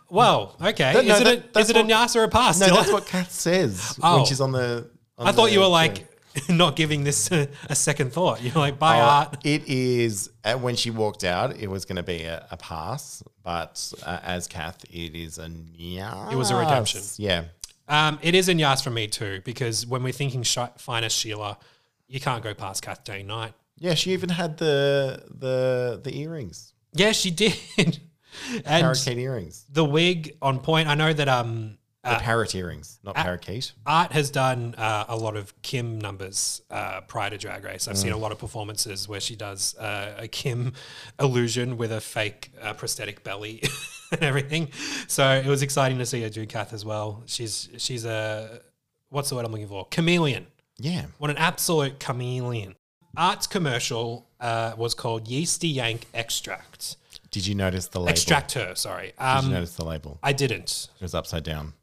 well, okay. No, is no, it, that- a, is it a what- Nyas or a pass? no, that's what Kath says (laughs) Oh. when she's on the. on I thought the you were like (laughs) not giving this a, a second thought. You're like, bye, Oh, art. It is uh, when she walked out. It was going to be a, a pass, but uh, as Kath, it is a Nyas. It was a redemption. Yeah, Um, it is a Nyas for me too, because when we're thinking sh- finest Sheila, you can't go past Kath Day Knight. yeah. She even had the the the earrings, Yeah, she did. (laughs) and parakeet earrings, the wig on point. I know that um, the parrot earrings, not parakeet. Art has done uh, a lot of Kim numbers uh, prior to Drag Race. I've seen Mm. a lot of performances where she does uh, a Kim illusion with a fake uh, prosthetic belly (laughs) and everything. So it was exciting to see her do Kath as well. She's she's a what's the word I'm looking for? Chameleon. Yeah, What an absolute chameleon. Art's commercial uh, was called Yeasty Yank Extract. Did you notice the label? Extractor, sorry. Did Um, you notice the label? I didn't. It was upside down.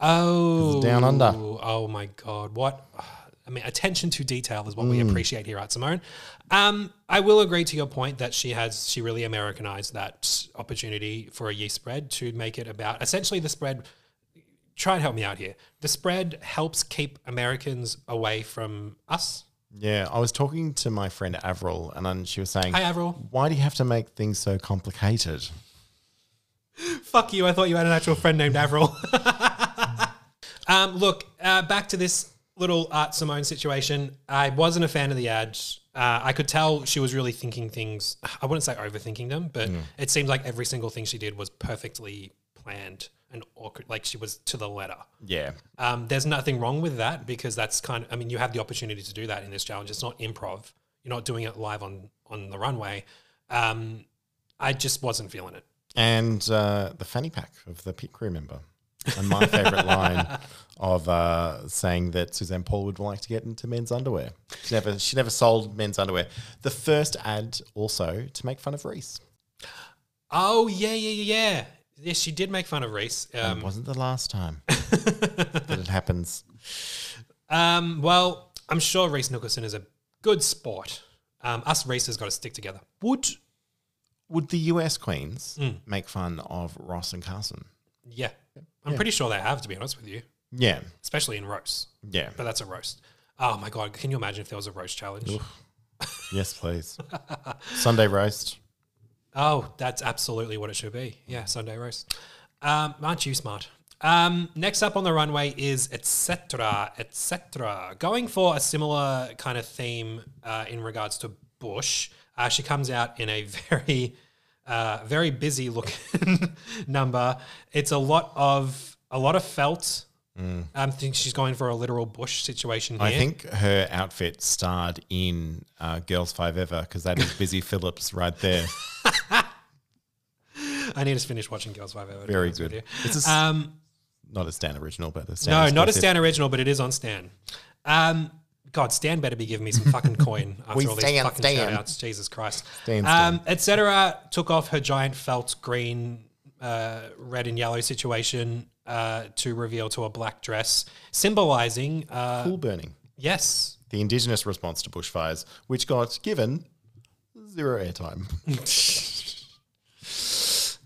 Oh, down under. Oh my god, what? I mean, attention to detail is what Mm. we appreciate here at Simone. Um, I will agree to your point that she has she really Americanized that opportunity for a yeast spread to make it about essentially the spread. Try and help me out here. The spread helps keep Americans away from us. Yeah, I was talking to my friend Avril, and then she was saying, Hi, Avril. "Why do you have to make things so complicated?" (laughs) Fuck you. I thought you had an actual friend named Avril. (laughs) um, look, uh, back to this little Art Simone situation. I wasn't a fan of the ad. Uh, I could tell she was really thinking things. (sighs) I wouldn't say overthinking them, but it seemed like every single thing she did was perfectly planned and orc- like she was to the letter. Yeah, Um, there's nothing wrong with that because that's kind of, I mean, you have the opportunity to do that in this challenge. It's not improv. You're not doing it live on, on the runway. Um, I just wasn't feeling it. and uh, the fanny pack of the pit crew member. And my favorite line (laughs) of uh, saying that Suzanne Paul would like to get into men's underwear. She never, she never sold men's underwear. The first ad also to make fun of Rhys. Oh yeah, yeah, yeah, yeah. Yes, she did make fun of Rhys. it Um, wasn't the last time (laughs) that it happens. um, well, I'm sure Rhys Nicholson is a good sport. Um, us Reese's got to stick together. Would would the US queens Hmm. make fun of Ross and Carson? Yeah, I'm pretty sure they have. To be honest with you, Yeah, especially in roast. yeah. But that's a roast. Oh my god, can you imagine if there was a roast challenge? (laughs) Yes, please. Sunday roast. Oh, that's absolutely what it should be. Yeah, Sunday roast. Um, aren't you smart? Um, next up on the runway is etc. etc. Going for a similar kind of theme uh, in regards to Bush. Uh, she comes out in a (laughs) very, uh, very busy looking (laughs) number. It's a lot of a lot of felt, I think she's going for a literal bush situation here. I think her outfit starred in uh, Girls Five Ever because that is Busy (laughs) Phillips right there. (laughs) I need to finish watching Girls Five Ever. Very good. It's a, Um, not a Stan original, but a Stan no, not a. Stan original, but it is on Stan. Um, God, Stan better be giving me some fucking coin (laughs) after We all these fucking Stan. shout outs. Jesus Christ. Stan, Um, Etc. took off her giant felt green, uh, red and yellow situation uh, to reveal to a black dress, symbolizing, uh, Cool burning. yes, The indigenous response to bushfires, which got given zero airtime. (sighs)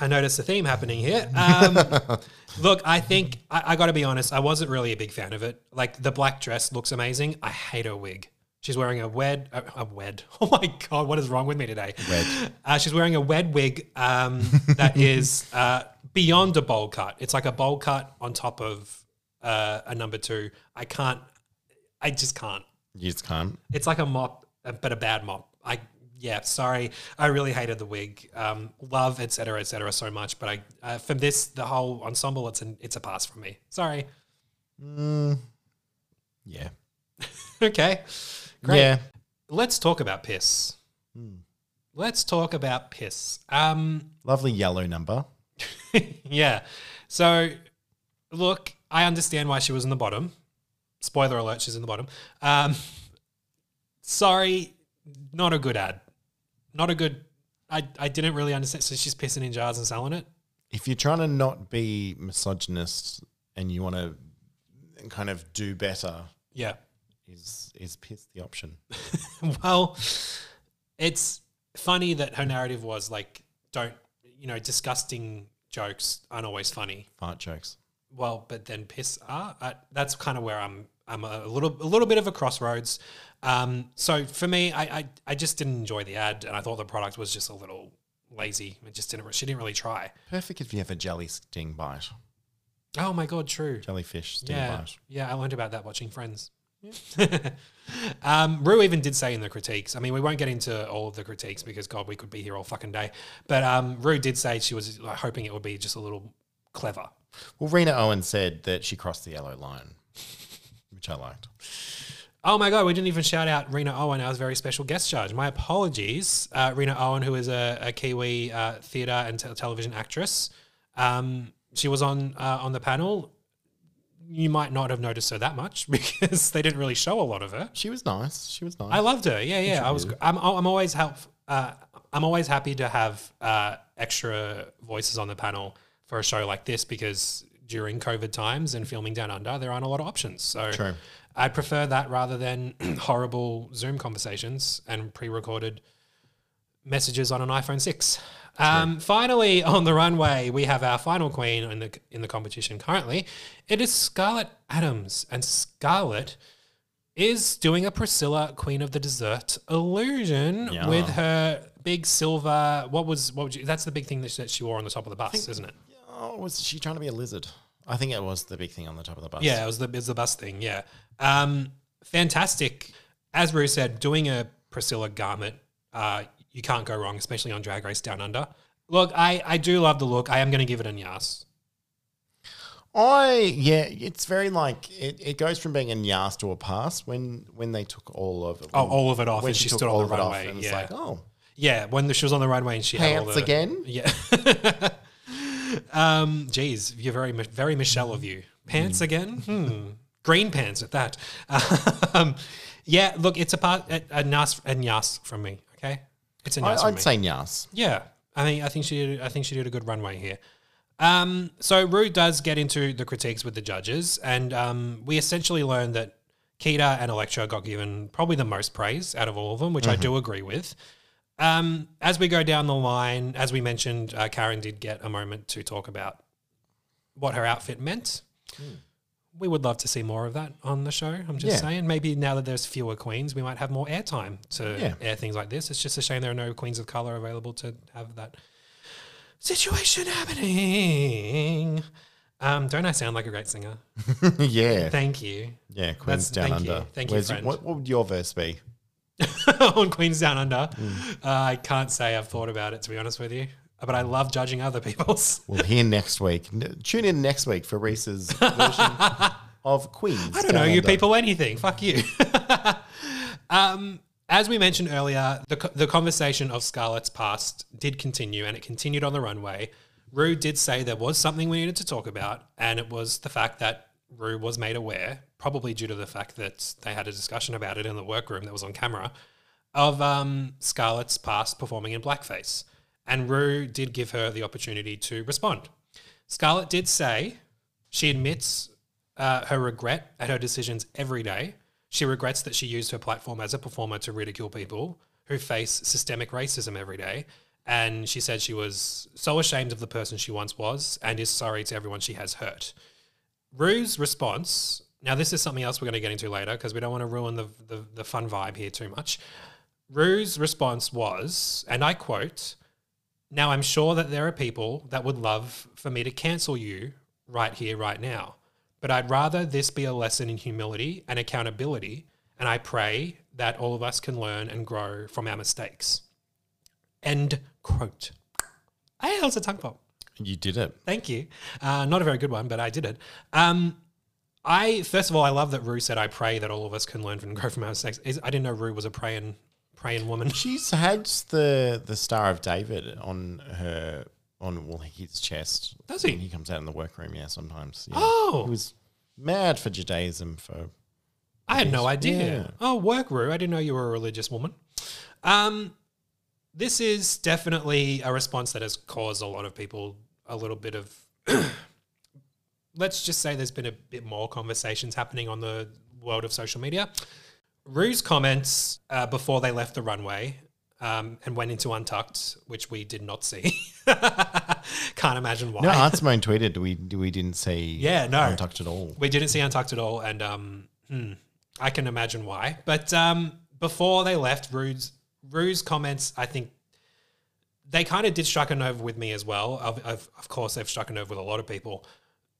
I noticed a theme happening here. Um, (laughs) look, I think I, I got to be honest. I wasn't really a big fan of it. Like the black dress looks amazing. I hate her wig. She's wearing a wed, a, a wed. (laughs) Oh my god, what is wrong with me today? Wed. Uh, she's wearing a wed wig um, that (laughs) is uh, beyond a bowl cut. It's like a bowl cut on top of uh, a number two. I can't. I just can't. You just can't. It's like a mop, but a bad mop. I yeah, sorry. I really hated the wig. Um, love etc. cetera, et cetera, so much. But I uh, from this the whole ensemble, it's an it's a pass from me. Sorry. Yeah. (laughs) okay, great. Yeah. Let's talk about piss. Let's talk about piss. Um, Lovely yellow number. (laughs) yeah. So, look, I understand why she was in the bottom. Spoiler alert: she's in the bottom. Um, (laughs) sorry, not a good ad. Not a good. I I didn't really understand. So she's pissing in jars and selling it. If you're trying to not be misogynist and you want to kind of do better, Yeah. Is is piss the option? (laughs) well, it's funny that her narrative was like, don't you know, disgusting jokes aren't always funny. Fart jokes. well, but then piss are. Uh, that's kind of where I'm. I'm a little, a little bit of a crossroads. Um, so for me, I, I, I just didn't enjoy the ad, and I thought the product was just a little lazy. It just didn't. She didn't really try. Perfect if you have a jelly sting bite, Oh my god, true. jellyfish sting Yeah, bite. yeah. I learned about that watching Friends. (laughs) um, Ru even did say in the critiques. I mean, we won't get into all of the critiques because God, we could be here all fucking day. But um, Ru did say she was like, hoping it would be just a little clever. Well, Rena Owen said that she crossed the yellow line, which I liked. Oh my god, we didn't even shout out Rena Owen, our very special guest judge. My apologies, uh, Rena Owen, who is a, a Kiwi uh, theatre and te- television actress. Um, she was on uh, on the panel. You might not have noticed her that much (laughs) because they didn't really show a lot of her. She was nice. She was nice. I loved her. Yeah, yeah. I was. I'm. I'm always help. Uh, I'm always happy to have uh, extra voices on the panel for a show like this because during COVID times and filming down under, there aren't a lot of options. So True. I prefer that rather than (clears throat) horrible Zoom conversations and pre-recorded messages on an iPhone six. Um, finally, (laughs) on the runway, we have our final queen in the in the competition. Currently, it is Scarlet Adams, and Scarlet is doing a Priscilla Queen of the Desert illusion Yeah. with her big silver. What was what? Would you, that's the big thing that she, that she wore on the top of the bus, isn't it? Oh, was she trying to be a lizard? I think it was the big thing on the top of the bus. Yeah, it was the it was the bus thing. Yeah, um, fantastic. As Ru said, doing a Priscilla garment, uh, you can't go wrong, especially on Drag Race Down Under. Look, I I do love the look. I am going to give it a yas. I yeah, it's very like it, it goes from being a nyas to a pass when when they took all of it. Oh, all of it off, when and she took stood on the of it off runway, and it's yeah. like, oh, Yeah, when the, she was on the runway and she had all pants the again. Yeah. (laughs) um, geez, you're very very Michelle of you. Pants again? Hmm. Green pants at that. (laughs) Um, yeah, look, it's a part a, a nas a yas from me. Okay, it's a I, from I'd say nyas. Yeah, I mean, I think she did, I think she did a good runway here. Um, so Ru does get into the critiques with the judges, and um, we essentially learned that Kita and Elektra got given probably the most praise out of all of them, which I do agree with. Um, as we go down the line, as we mentioned, uh, Karen did get a moment to talk about what her outfit meant. We would love to see more of that on the show. I'm just Yeah. saying, maybe now that there's fewer queens, we might have more airtime to Yeah. air things like this. It's just a shame there are no queens of color available to have that situation happening. Um, don't I sound like a great singer? (laughs) yeah, Thank you. yeah. Queens down thank you. under. Thank you, friend. What, what would your verse be? (laughs) on Queens Down Under. Hmm. Uh, I can't say I've thought about it to be honest with you. But I love judging other people's. (laughs) We'll hear next week. N- Tune in next week for Reese's version (laughs) of Queens. I don't know you people anything. Fuck you. (laughs) um, as we mentioned earlier, the, co- the conversation of Scarlet's past did continue and it continued on the runway. Ru did say there was something we needed to talk about, and it was the fact that Ru was made aware, probably due to the fact that they had a discussion about it in the workroom that was on camera, of um, Scarlet's past performing in blackface. And Ru did give her the opportunity to respond. Scarlet did say she admits uh, her regret at her decisions every day. She regrets that she used her platform as a performer to ridicule people who face systemic racism every day. And she said she was so ashamed of the person she once was and is sorry to everyone she has hurt. Ru's response now, this is something else we're going to get into later because we don't want to ruin the, the, the fun vibe here too much. Ru's response was, and I quote, Now I'm sure that there are people that would love for me to cancel you right here, right now. But I'd rather this be a lesson in humility and accountability. And I pray that all of us can learn and grow from our mistakes. End quote. Hey, that was a tongue pop. You did it. Thank you. Uh, not a very good one, but I did it. Um, I first of all, I love that Ru said, "I pray that all of us can learn from and (laughs) grow from our mistakes." I didn't know Ru was a praying, praying woman. (laughs) She's had the the Star of David on her on well his chest. Does he? When he comes out in the workroom, yeah, sometimes. Yeah. Oh. He was mad for Judaism for I had no idea. Yeah. Oh, work, Ru. I didn't know you were a religious woman. Um, this is definitely a response that has caused a lot of people a little bit of. (clears throat) let's just say there's been a bit more conversations happening on the world of social media. Ru's comments uh, before they left the runway um, and went into Untucked, which we did not see. (laughs) Can't imagine why. No, Art Simone tweeted we we didn't see Yeah, no. Untucked at all. We didn't see Untucked at all, and um, hmm, I can imagine why. But um, before they left, Ru's Ru's comments, I think they kind of did strike a nerve with me as well. Of, course, they've struck a nerve with a lot of people.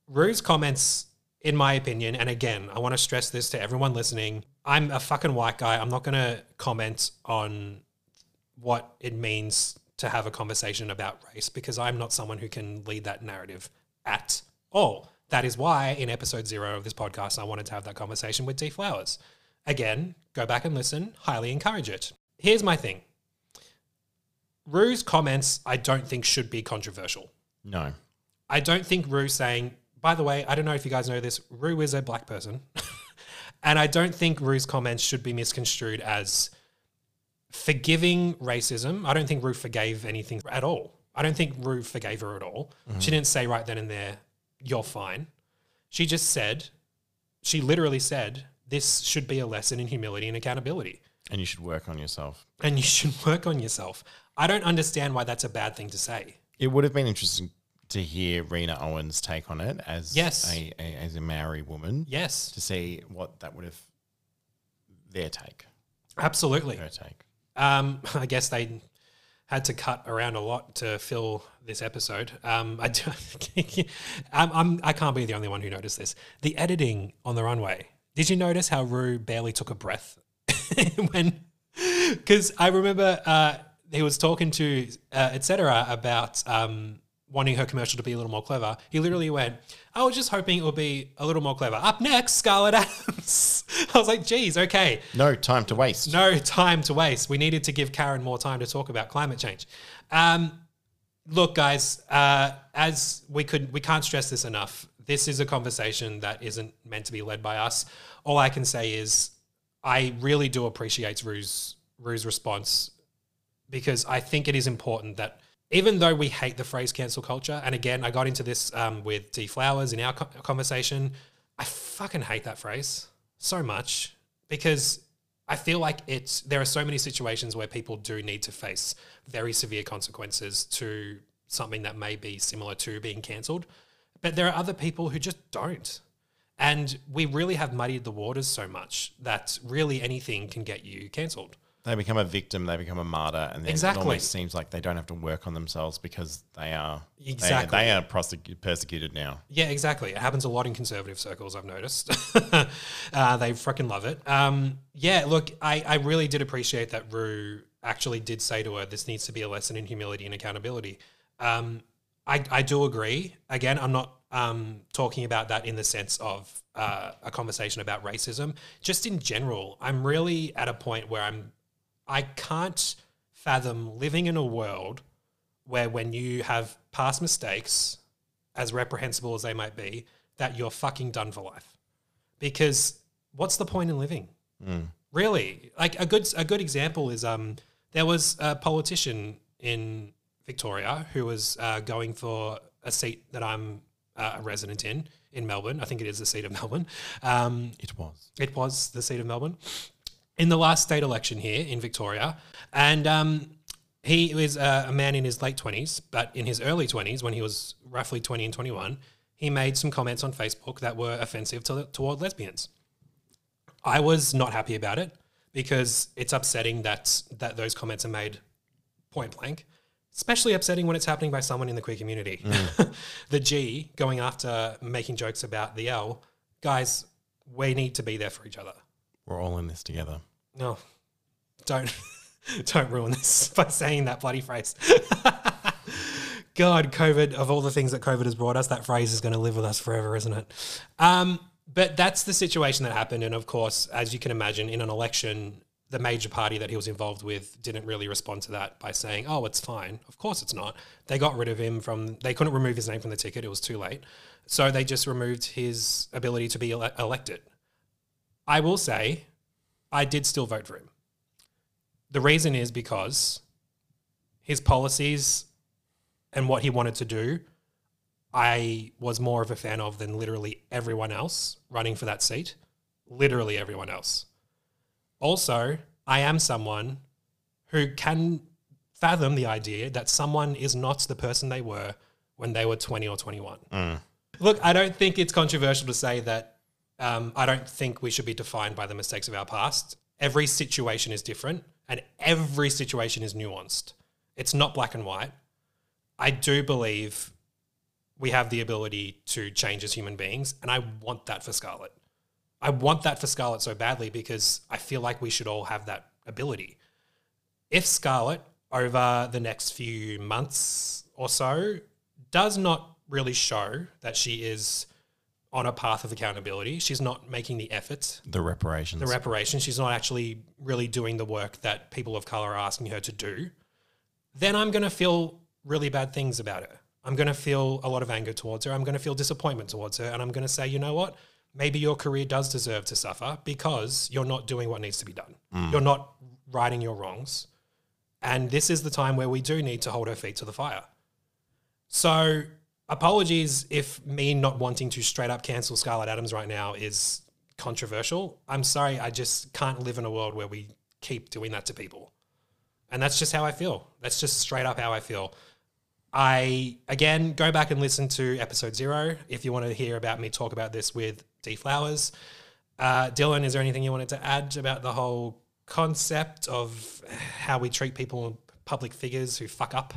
Ru's comments, in my opinion, and again, I want to stress this to everyone listening. I'm a fucking white guy. I'm not going to comment on what it means to have a conversation about race because I'm not someone who can lead that narrative at all. That is why in episode zero of this podcast, I wanted to have that conversation with D Flowers. Again, go back and listen. Highly encourage it. Here's my thing Ru's comments, I don't think should be controversial. No. I don't think Ru saying, by the way, I don't know if you guys know this, Ru is a black person. (laughs) and I don't think Ru's comments should be misconstrued as forgiving racism. I don't think Ru forgave anything at all. I don't think Ru forgave her at all. Mm-hmm. She didn't say right then and there, you're fine. She just said, she literally said, this should be a lesson in humility and accountability. And you should work on yourself. And you should (laughs) work on yourself. I don't understand why that's a bad thing to say. It would have been interesting to hear Rena Owens' take on it as Yes. a, a as a Maori woman Yes, to see what that would have their take. absolutely. Her take. Um, (laughs) I guess they had to cut around a lot to fill this episode. Um, I do, (laughs) I'm, I'm, I can't be the only one who noticed this. The editing on the runway. Did you notice how Ru barely took a breath (laughs) when? Because I remember uh, he was talking to uh, etc. about um, wanting her commercial to be a little more clever. He literally went, "I was just hoping it would be a little more clever." Up next, Scarlet Adams. (laughs) I was like, "Geez, okay." No time to waste. no time to waste. We needed to give Karen more time to talk about climate change. Um, look, guys, uh, as we could, we can't stress this enough. This is a conversation that isn't meant to be led by us. All I can say is, I really do appreciate Ru's Ru's response because I think it is important that even though we hate the phrase cancel culture, and again, I got into this um, with D Flowers in our co- conversation, I fucking hate that phrase so much because I feel like it's there are so many situations where people do need to face very severe consequences to something that may be similar to being cancelled, but there are other people who just don't. And we really have muddied the waters so much that really anything can get you cancelled. They become a victim, they become a martyr, and then Exactly. it almost seems like they don't have to work on themselves because they are Exactly. they, are prosecu- persecuted now. Yeah, exactly. It happens a lot in conservative circles, I've noticed. (laughs) uh, they freaking love it. Um, yeah, look, I, I really did appreciate that Ru actually did say to her, this needs to be a lesson in humility and accountability. Um, I, I do agree. Again, I'm not um, talking about that in the sense of uh, a conversation about racism. Just in general, I'm really at a point where I'm I can't fathom living in a world where when you have past mistakes, as reprehensible as they might be, that you're fucking done for life. Because what's the point in living? Really, like a good a good example is um there was a politician in Victoria who was uh, going for a seat that I'm uh, a resident in in Melbourne. I think it is the seat of Melbourne. Um, It was. it was the seat of Melbourne in the last state election here in Victoria, and um, he was uh, a man in his late twenties, but in his early twenties, when he was roughly twenty and twenty-one, he made some comments on Facebook that were offensive to, toward lesbians. I was not happy about it because it's upsetting that that those comments are made point blank. Especially upsetting when it's happening by someone in the queer community. (laughs) the G going after making jokes about the L, guys, we need to be there for each other. We're all in this together. No, don't (laughs) don't ruin this (laughs) by saying that bloody phrase. (laughs) God, COVID of all the things that COVID has brought us, that phrase is going to live with us forever, isn't it? Um, but that's the situation that happened, and of course, as you can imagine, in an election, the major party that he was involved with didn't really respond to that by saying, "Oh, it's fine." Of course, it's not. They got rid of him from. They couldn't remove his name from the ticket; it was too late. So they just removed his ability to be ele- elected. I will say, I did still vote for him. The reason is because his policies and what he wanted to do, I was more of a fan of than literally everyone else running for that seat. Literally everyone else. Also, I am someone who can fathom the idea that someone is not the person they were when they were 20 or 21. Mm. Look, I don't think it's controversial to say that um, I don't think we should be defined by the mistakes of our past. Every situation is different and every situation is nuanced. It's not black and white. I do believe we have the ability to change as human beings, and I want that for Scarlet. I want that for Scarlet so badly because I feel like we should all have that ability. If Scarlet, over the next few months or so, does not really show that she is on a path of accountability, she's not making the effort The reparations. the reparations. She's not actually really doing the work that people of color are asking her to do. Then I'm going to feel really bad things about her. I'm going to feel a lot of anger towards her. I'm going to feel disappointment towards her. And I'm going to say, you know what? Maybe your career does deserve to suffer because you're not doing what needs to be done. Mm. You're not righting your wrongs. And this is the time where we do need to hold her feet to the fire. So, apologies if me not wanting to straight up cancel Scarlet Adams right now is controversial. I'm sorry, I just can't live in a world where we keep doing that to people. And that's just how I feel. That's just straight up how I feel. I, again, go back and listen to episode zero if you want to hear about me talk about this with D Flowers. Uh, Dylan, is there anything you wanted to add about the whole concept of how we treat people, public figures who fuck up?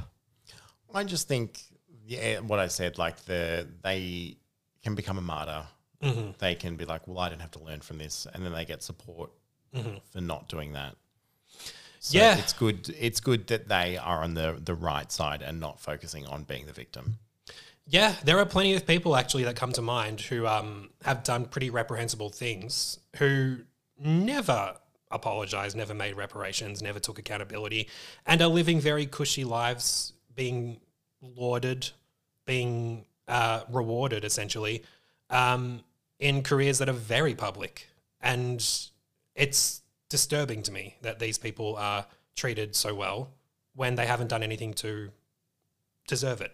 I just think, yeah, what I said, like the they can become a martyr. Mm-hmm. They can be like, well, I didn't have to learn from this, and then they get support for not doing that. So Mm-hmm. Yeah. it's good. It's good that they are on the the right side and not focusing on being the victim. Yeah, there are plenty of people actually that come to mind who um, have done pretty reprehensible things who never apologized, never made reparations, never took accountability, and are living very cushy lives, being lauded, being uh, rewarded essentially um, in careers that are very public. And it's disturbing to me that these people are treated so well when they haven't done anything to deserve it.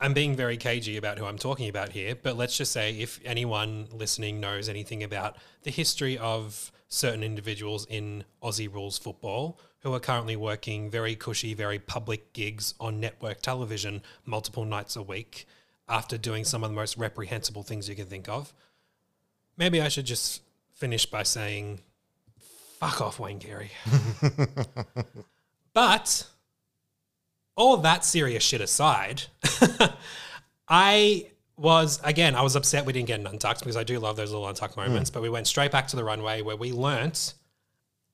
I'm being very cagey about who I'm talking about here, but let's just say if anyone listening knows anything about the history of certain individuals in Aussie rules football who are currently working very cushy, very public gigs on network television multiple nights a week after doing some of the most reprehensible things you can think of, maybe I should just finish by saying, fuck off, Wayne Carey. (laughs) but all that serious shit aside, (laughs) I was again, I was upset we didn't get an untucked because I do love those little untucked moments, mm. but we went straight back to the runway where we learnt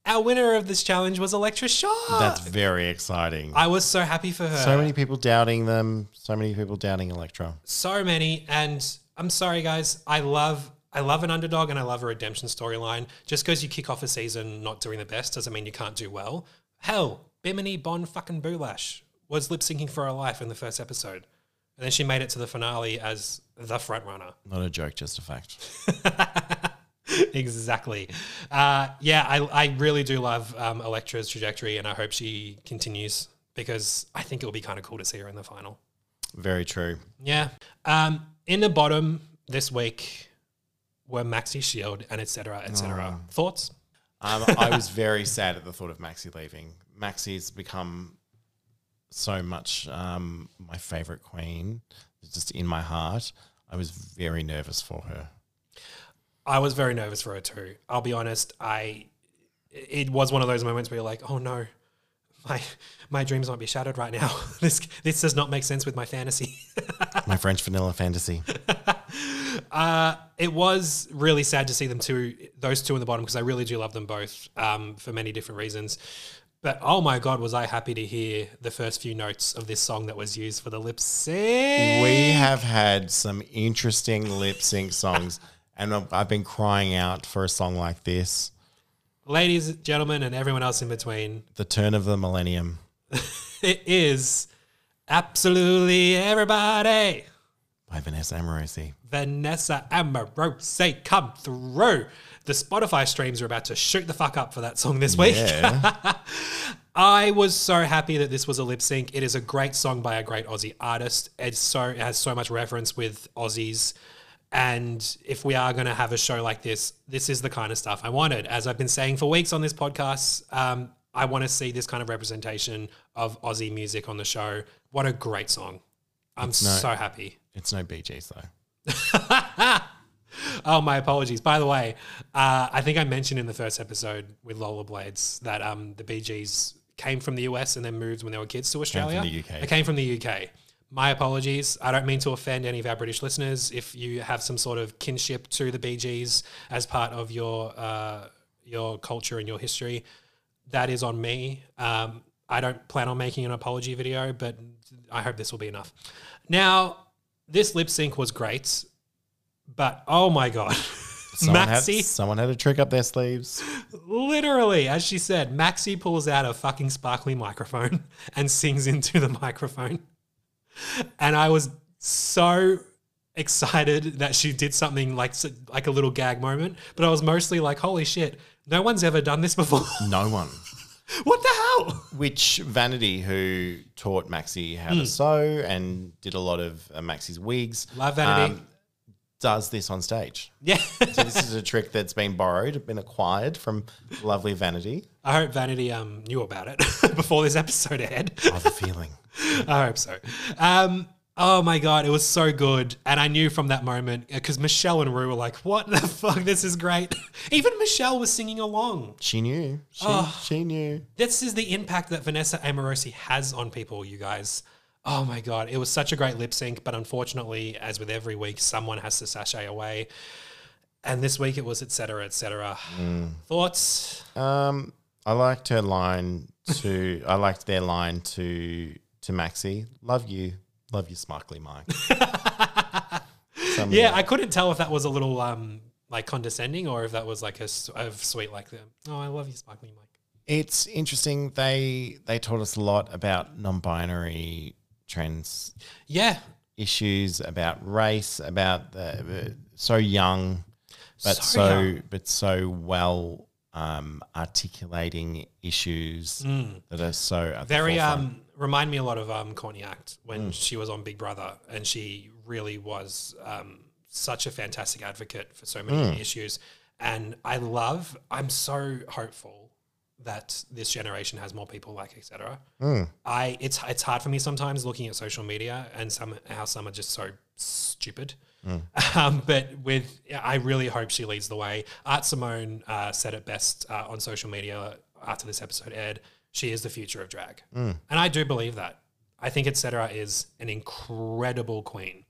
our winner of this challenge was Elektra Shock. That's very exciting. I was so happy for her. so many people doubting them. So many people doubting Electra. so many and i'm sorry guys i love i love an underdog and i love a redemption storyline just because you kick off a season not doing the best doesn't mean you can't do well hell bimini bon fucking boulash was lip syncing for her life in the first episode and then she made it to the finale as the front runner Not a joke, just a fact. (laughs) (laughs) exactly uh, yeah I, I really do love um, Elektra's trajectory and i hope she continues because i think it'll be kind of cool to see her in the final Very true. Yeah. Um, in the bottom this week were Maxi Shield and etc. etc. Thoughts? Um, I was (laughs) very sad at the thought of Maxi leaving. Maxi's become so much um, my favorite queen, just in my heart. I was very nervous for her. I was very nervous for her too. I'll be honest. I it was one of those moments where you're like, oh no, my my dreams might be shattered right now. (laughs) this this does not make sense with my fantasy. (laughs) My French vanilla fantasy. (laughs) Uh, it was really sad to see them two, those two in the bottom, because I really do love them both um, for many different reasons. But oh my god, was I happy to hear the first few notes of this song that was used for the lip sync. We have had some interesting lip sync songs, and I've- I've been crying out for a song like this. Ladies, gentlemen, and everyone else in between, The turn of the millennium. (laughs) it is absolutely everybody. by Vanessa Amorosi. Vanessa Amorosi, come through. The Spotify streams are about to shoot the fuck up for that song this week. Yeah. (laughs) I was so happy that this was a lip sync. It is a great song by a great Aussie artist. It's so it has so much reference with Aussies. And if we are going to have a show like this, this is the kind of stuff I wanted. As I've been saying for weeks on this podcast, um, I want to see this kind of representation of Aussie music on the show. What a great song! I'm so happy. it's no Bee Gees though. (laughs) Oh, my apologies. By the way, uh, I think I mentioned in the first episode with Lola Blades that um, the Bee Gees came from the US and then moved when they were kids to Australia. the UK. They came from the UK. My apologies. I don't mean to offend any of our British listeners. If you have some sort of kinship to the Bee Gees as part of your uh, your culture and your history, that is on me. Um, I don't plan on making an apology video, but I hope this will be enough. Now, this lip sync was great, but oh my god, (laughs) Someone Maxi, had, someone had a trick up their sleeves. literally, as she said, Maxi pulls out a fucking sparkly microphone (laughs) and sings into the microphone, and I was so excited that she did something like like a little gag moment, but I was mostly like, holy shit, no one's ever done this before. (laughs) No one. what the hell? Which Vanity, who taught Maxi how Hmm. to sew and did a lot of uh, Maxi's wigs, um, Love Vanity. does this on stage. Yeah. (laughs) So this is a trick that's been borrowed, been acquired from lovely Vanity. I hope Vanity um, knew about it (laughs) before this episode aired. I have a feeling. (laughs) I hope so. Um, oh my god, it was so good, and I knew from that moment because Michelle and Ru were like, "What the (laughs) fuck? This is great." (laughs) Even Michelle was singing along. She knew. She, Oh. she knew. This is the impact that Vanessa Amorosi has on people, you guys. Oh my god, it was such a great lip sync, but unfortunately, as with every week, someone has to sashay away. And this week it was et cetera, et cetera. Thoughts? Um, I liked her line to. I liked their line to to Maxi. Love you, love you, sparkly Mike. (laughs) Yeah, I couldn't tell if that was a little um like condescending or if that was like a sweet like the oh I love you sparkling Mike. It's interesting. They they taught us a lot about non-binary trans Yeah, issues, about race, about the, so young, but So so, young. but so well um, articulating issues that are so Mm. very um remind me a lot of um Courtney Act when she was on Big Brother and she really was um such a fantastic advocate for so many issues and I love I'm so hopeful that this generation has more people like etc. I it's it's hard for me sometimes looking at social media and some how some are just so stupid. (laughs) Um, but with I really hope she leads the way. Art Simone uh, said it best uh, on social media after this episode aired. She is the future of drag, and I do believe that. I think etc. is an incredible queen,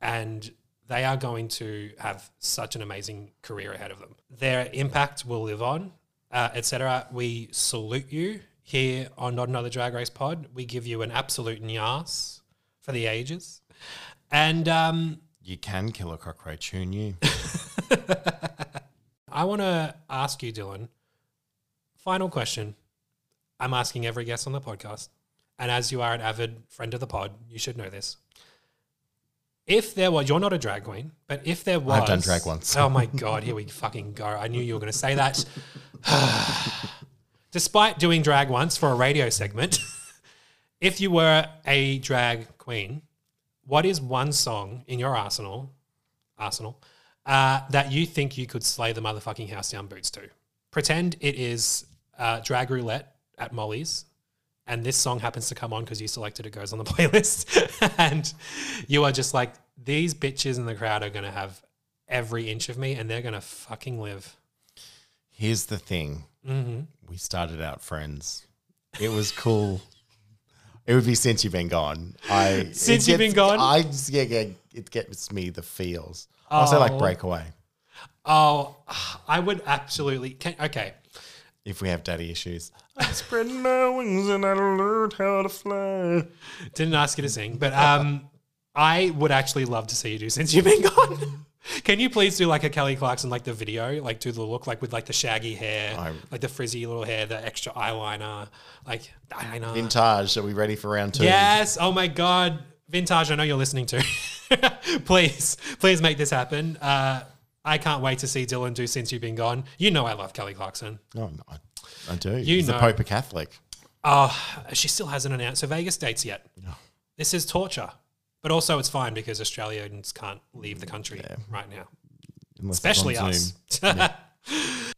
and they are going to have such an amazing career ahead of them. Their impact will live on. uh, etc. We salute you here on Not Another Drag Race Pod. We give you an absolute nyas for the ages. And um, You can kill a cockroach, who knew? (laughs) (laughs) I want to ask you, Dylan, final question. I'm asking every guest on the podcast. And as you are an avid friend of the pod, you should know this. If there was, you're not a drag queen, but if there was. I've done drag once. Oh my God, here we fucking go. I knew you were going to say that. (sighs) Despite doing drag once for a radio segment, (laughs) if you were a drag queen, what is one song in your arsenal, arsenal, uh, that you think you could slay the motherfucking house down boots to? Pretend it is uh, drag roulette at Molly's, and this song happens to come on because you selected it goes on the (laughs) playlist, and you are just like these bitches in the crowd are gonna have every inch of me, and they're gonna fucking live. Here's the thing Mm-hmm. we started out friends. It was cool. It would be since you've been gone. I Since you've been gone? I just, yeah, yeah, it gets me the feels. Also, like Oh. breakaway. Oh, I would absolutely. Can, okay, If we have daddy issues, (laughs) I spread my wings and I learned how to fly. didn't ask you to sing, but um, I would actually love to see you do since you've been gone. (laughs) Can you please do like a Kelly Clarkson, like the video, like do the look, like with like the shaggy hair, I- like the frizzy little hair, the extra eyeliner, like eyeliner. Vintage. Are we ready for round two? Yes. Oh my God. Vintage, I know you're listening to. (laughs) please, please make this happen. Uh, I can't wait to see Dylan do Since You've Been Gone. You know I love Kelly Clarkson. No, no, I, I do. You Is know. the Pope a Catholic? Oh, she still hasn't announced her Vegas dates yet. This is torture. But also it's fine because Australians can't leave the country right now. Unless it's Especially on us. Zoom. (laughs)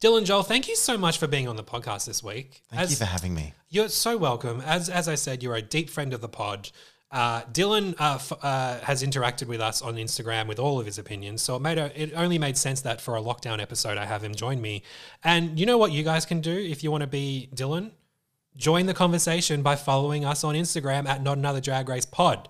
Dylan Joel, thank you so much for being on the podcast this week. Thank you for having me. You're so welcome. As as I said, you're a deep friend of the pod. Uh, Dylan uh, f- uh, has interacted with us on Instagram with all of his opinions, so it made a, it only made sense that for a lockdown episode, I have him join me. And you know what you guys can do if you want to be Dylan, join the conversation by following us on Instagram at Not Another Drag Race Pod.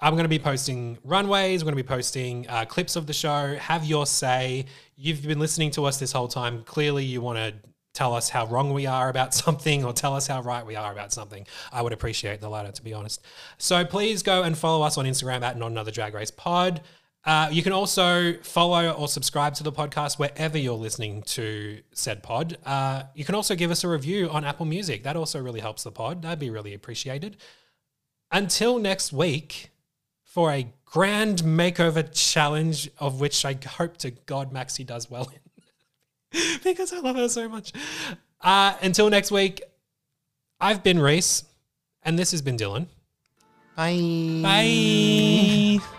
I'm going to be posting runways. We're going to be posting uh, clips of the show. Have your say. You've been listening to us this whole time. Clearly, you want to tell us how wrong we are about (laughs) something or tell us how right we are about something. I would appreciate the latter, to be honest. So please go and follow us on Instagram at Not Another Drag Race Pod. Uh, you can also follow or subscribe to the podcast wherever you're listening to said pod. Uh, you can also give us a review on Apple Music. That also really helps the pod. That'd be really appreciated. Until next week, for a grand makeover challenge, of which I hope to God Maxi does well in, (laughs) because I love her so much. Uh, until next week, I've been Rhys, and this has been Dylan. Bye. Bye.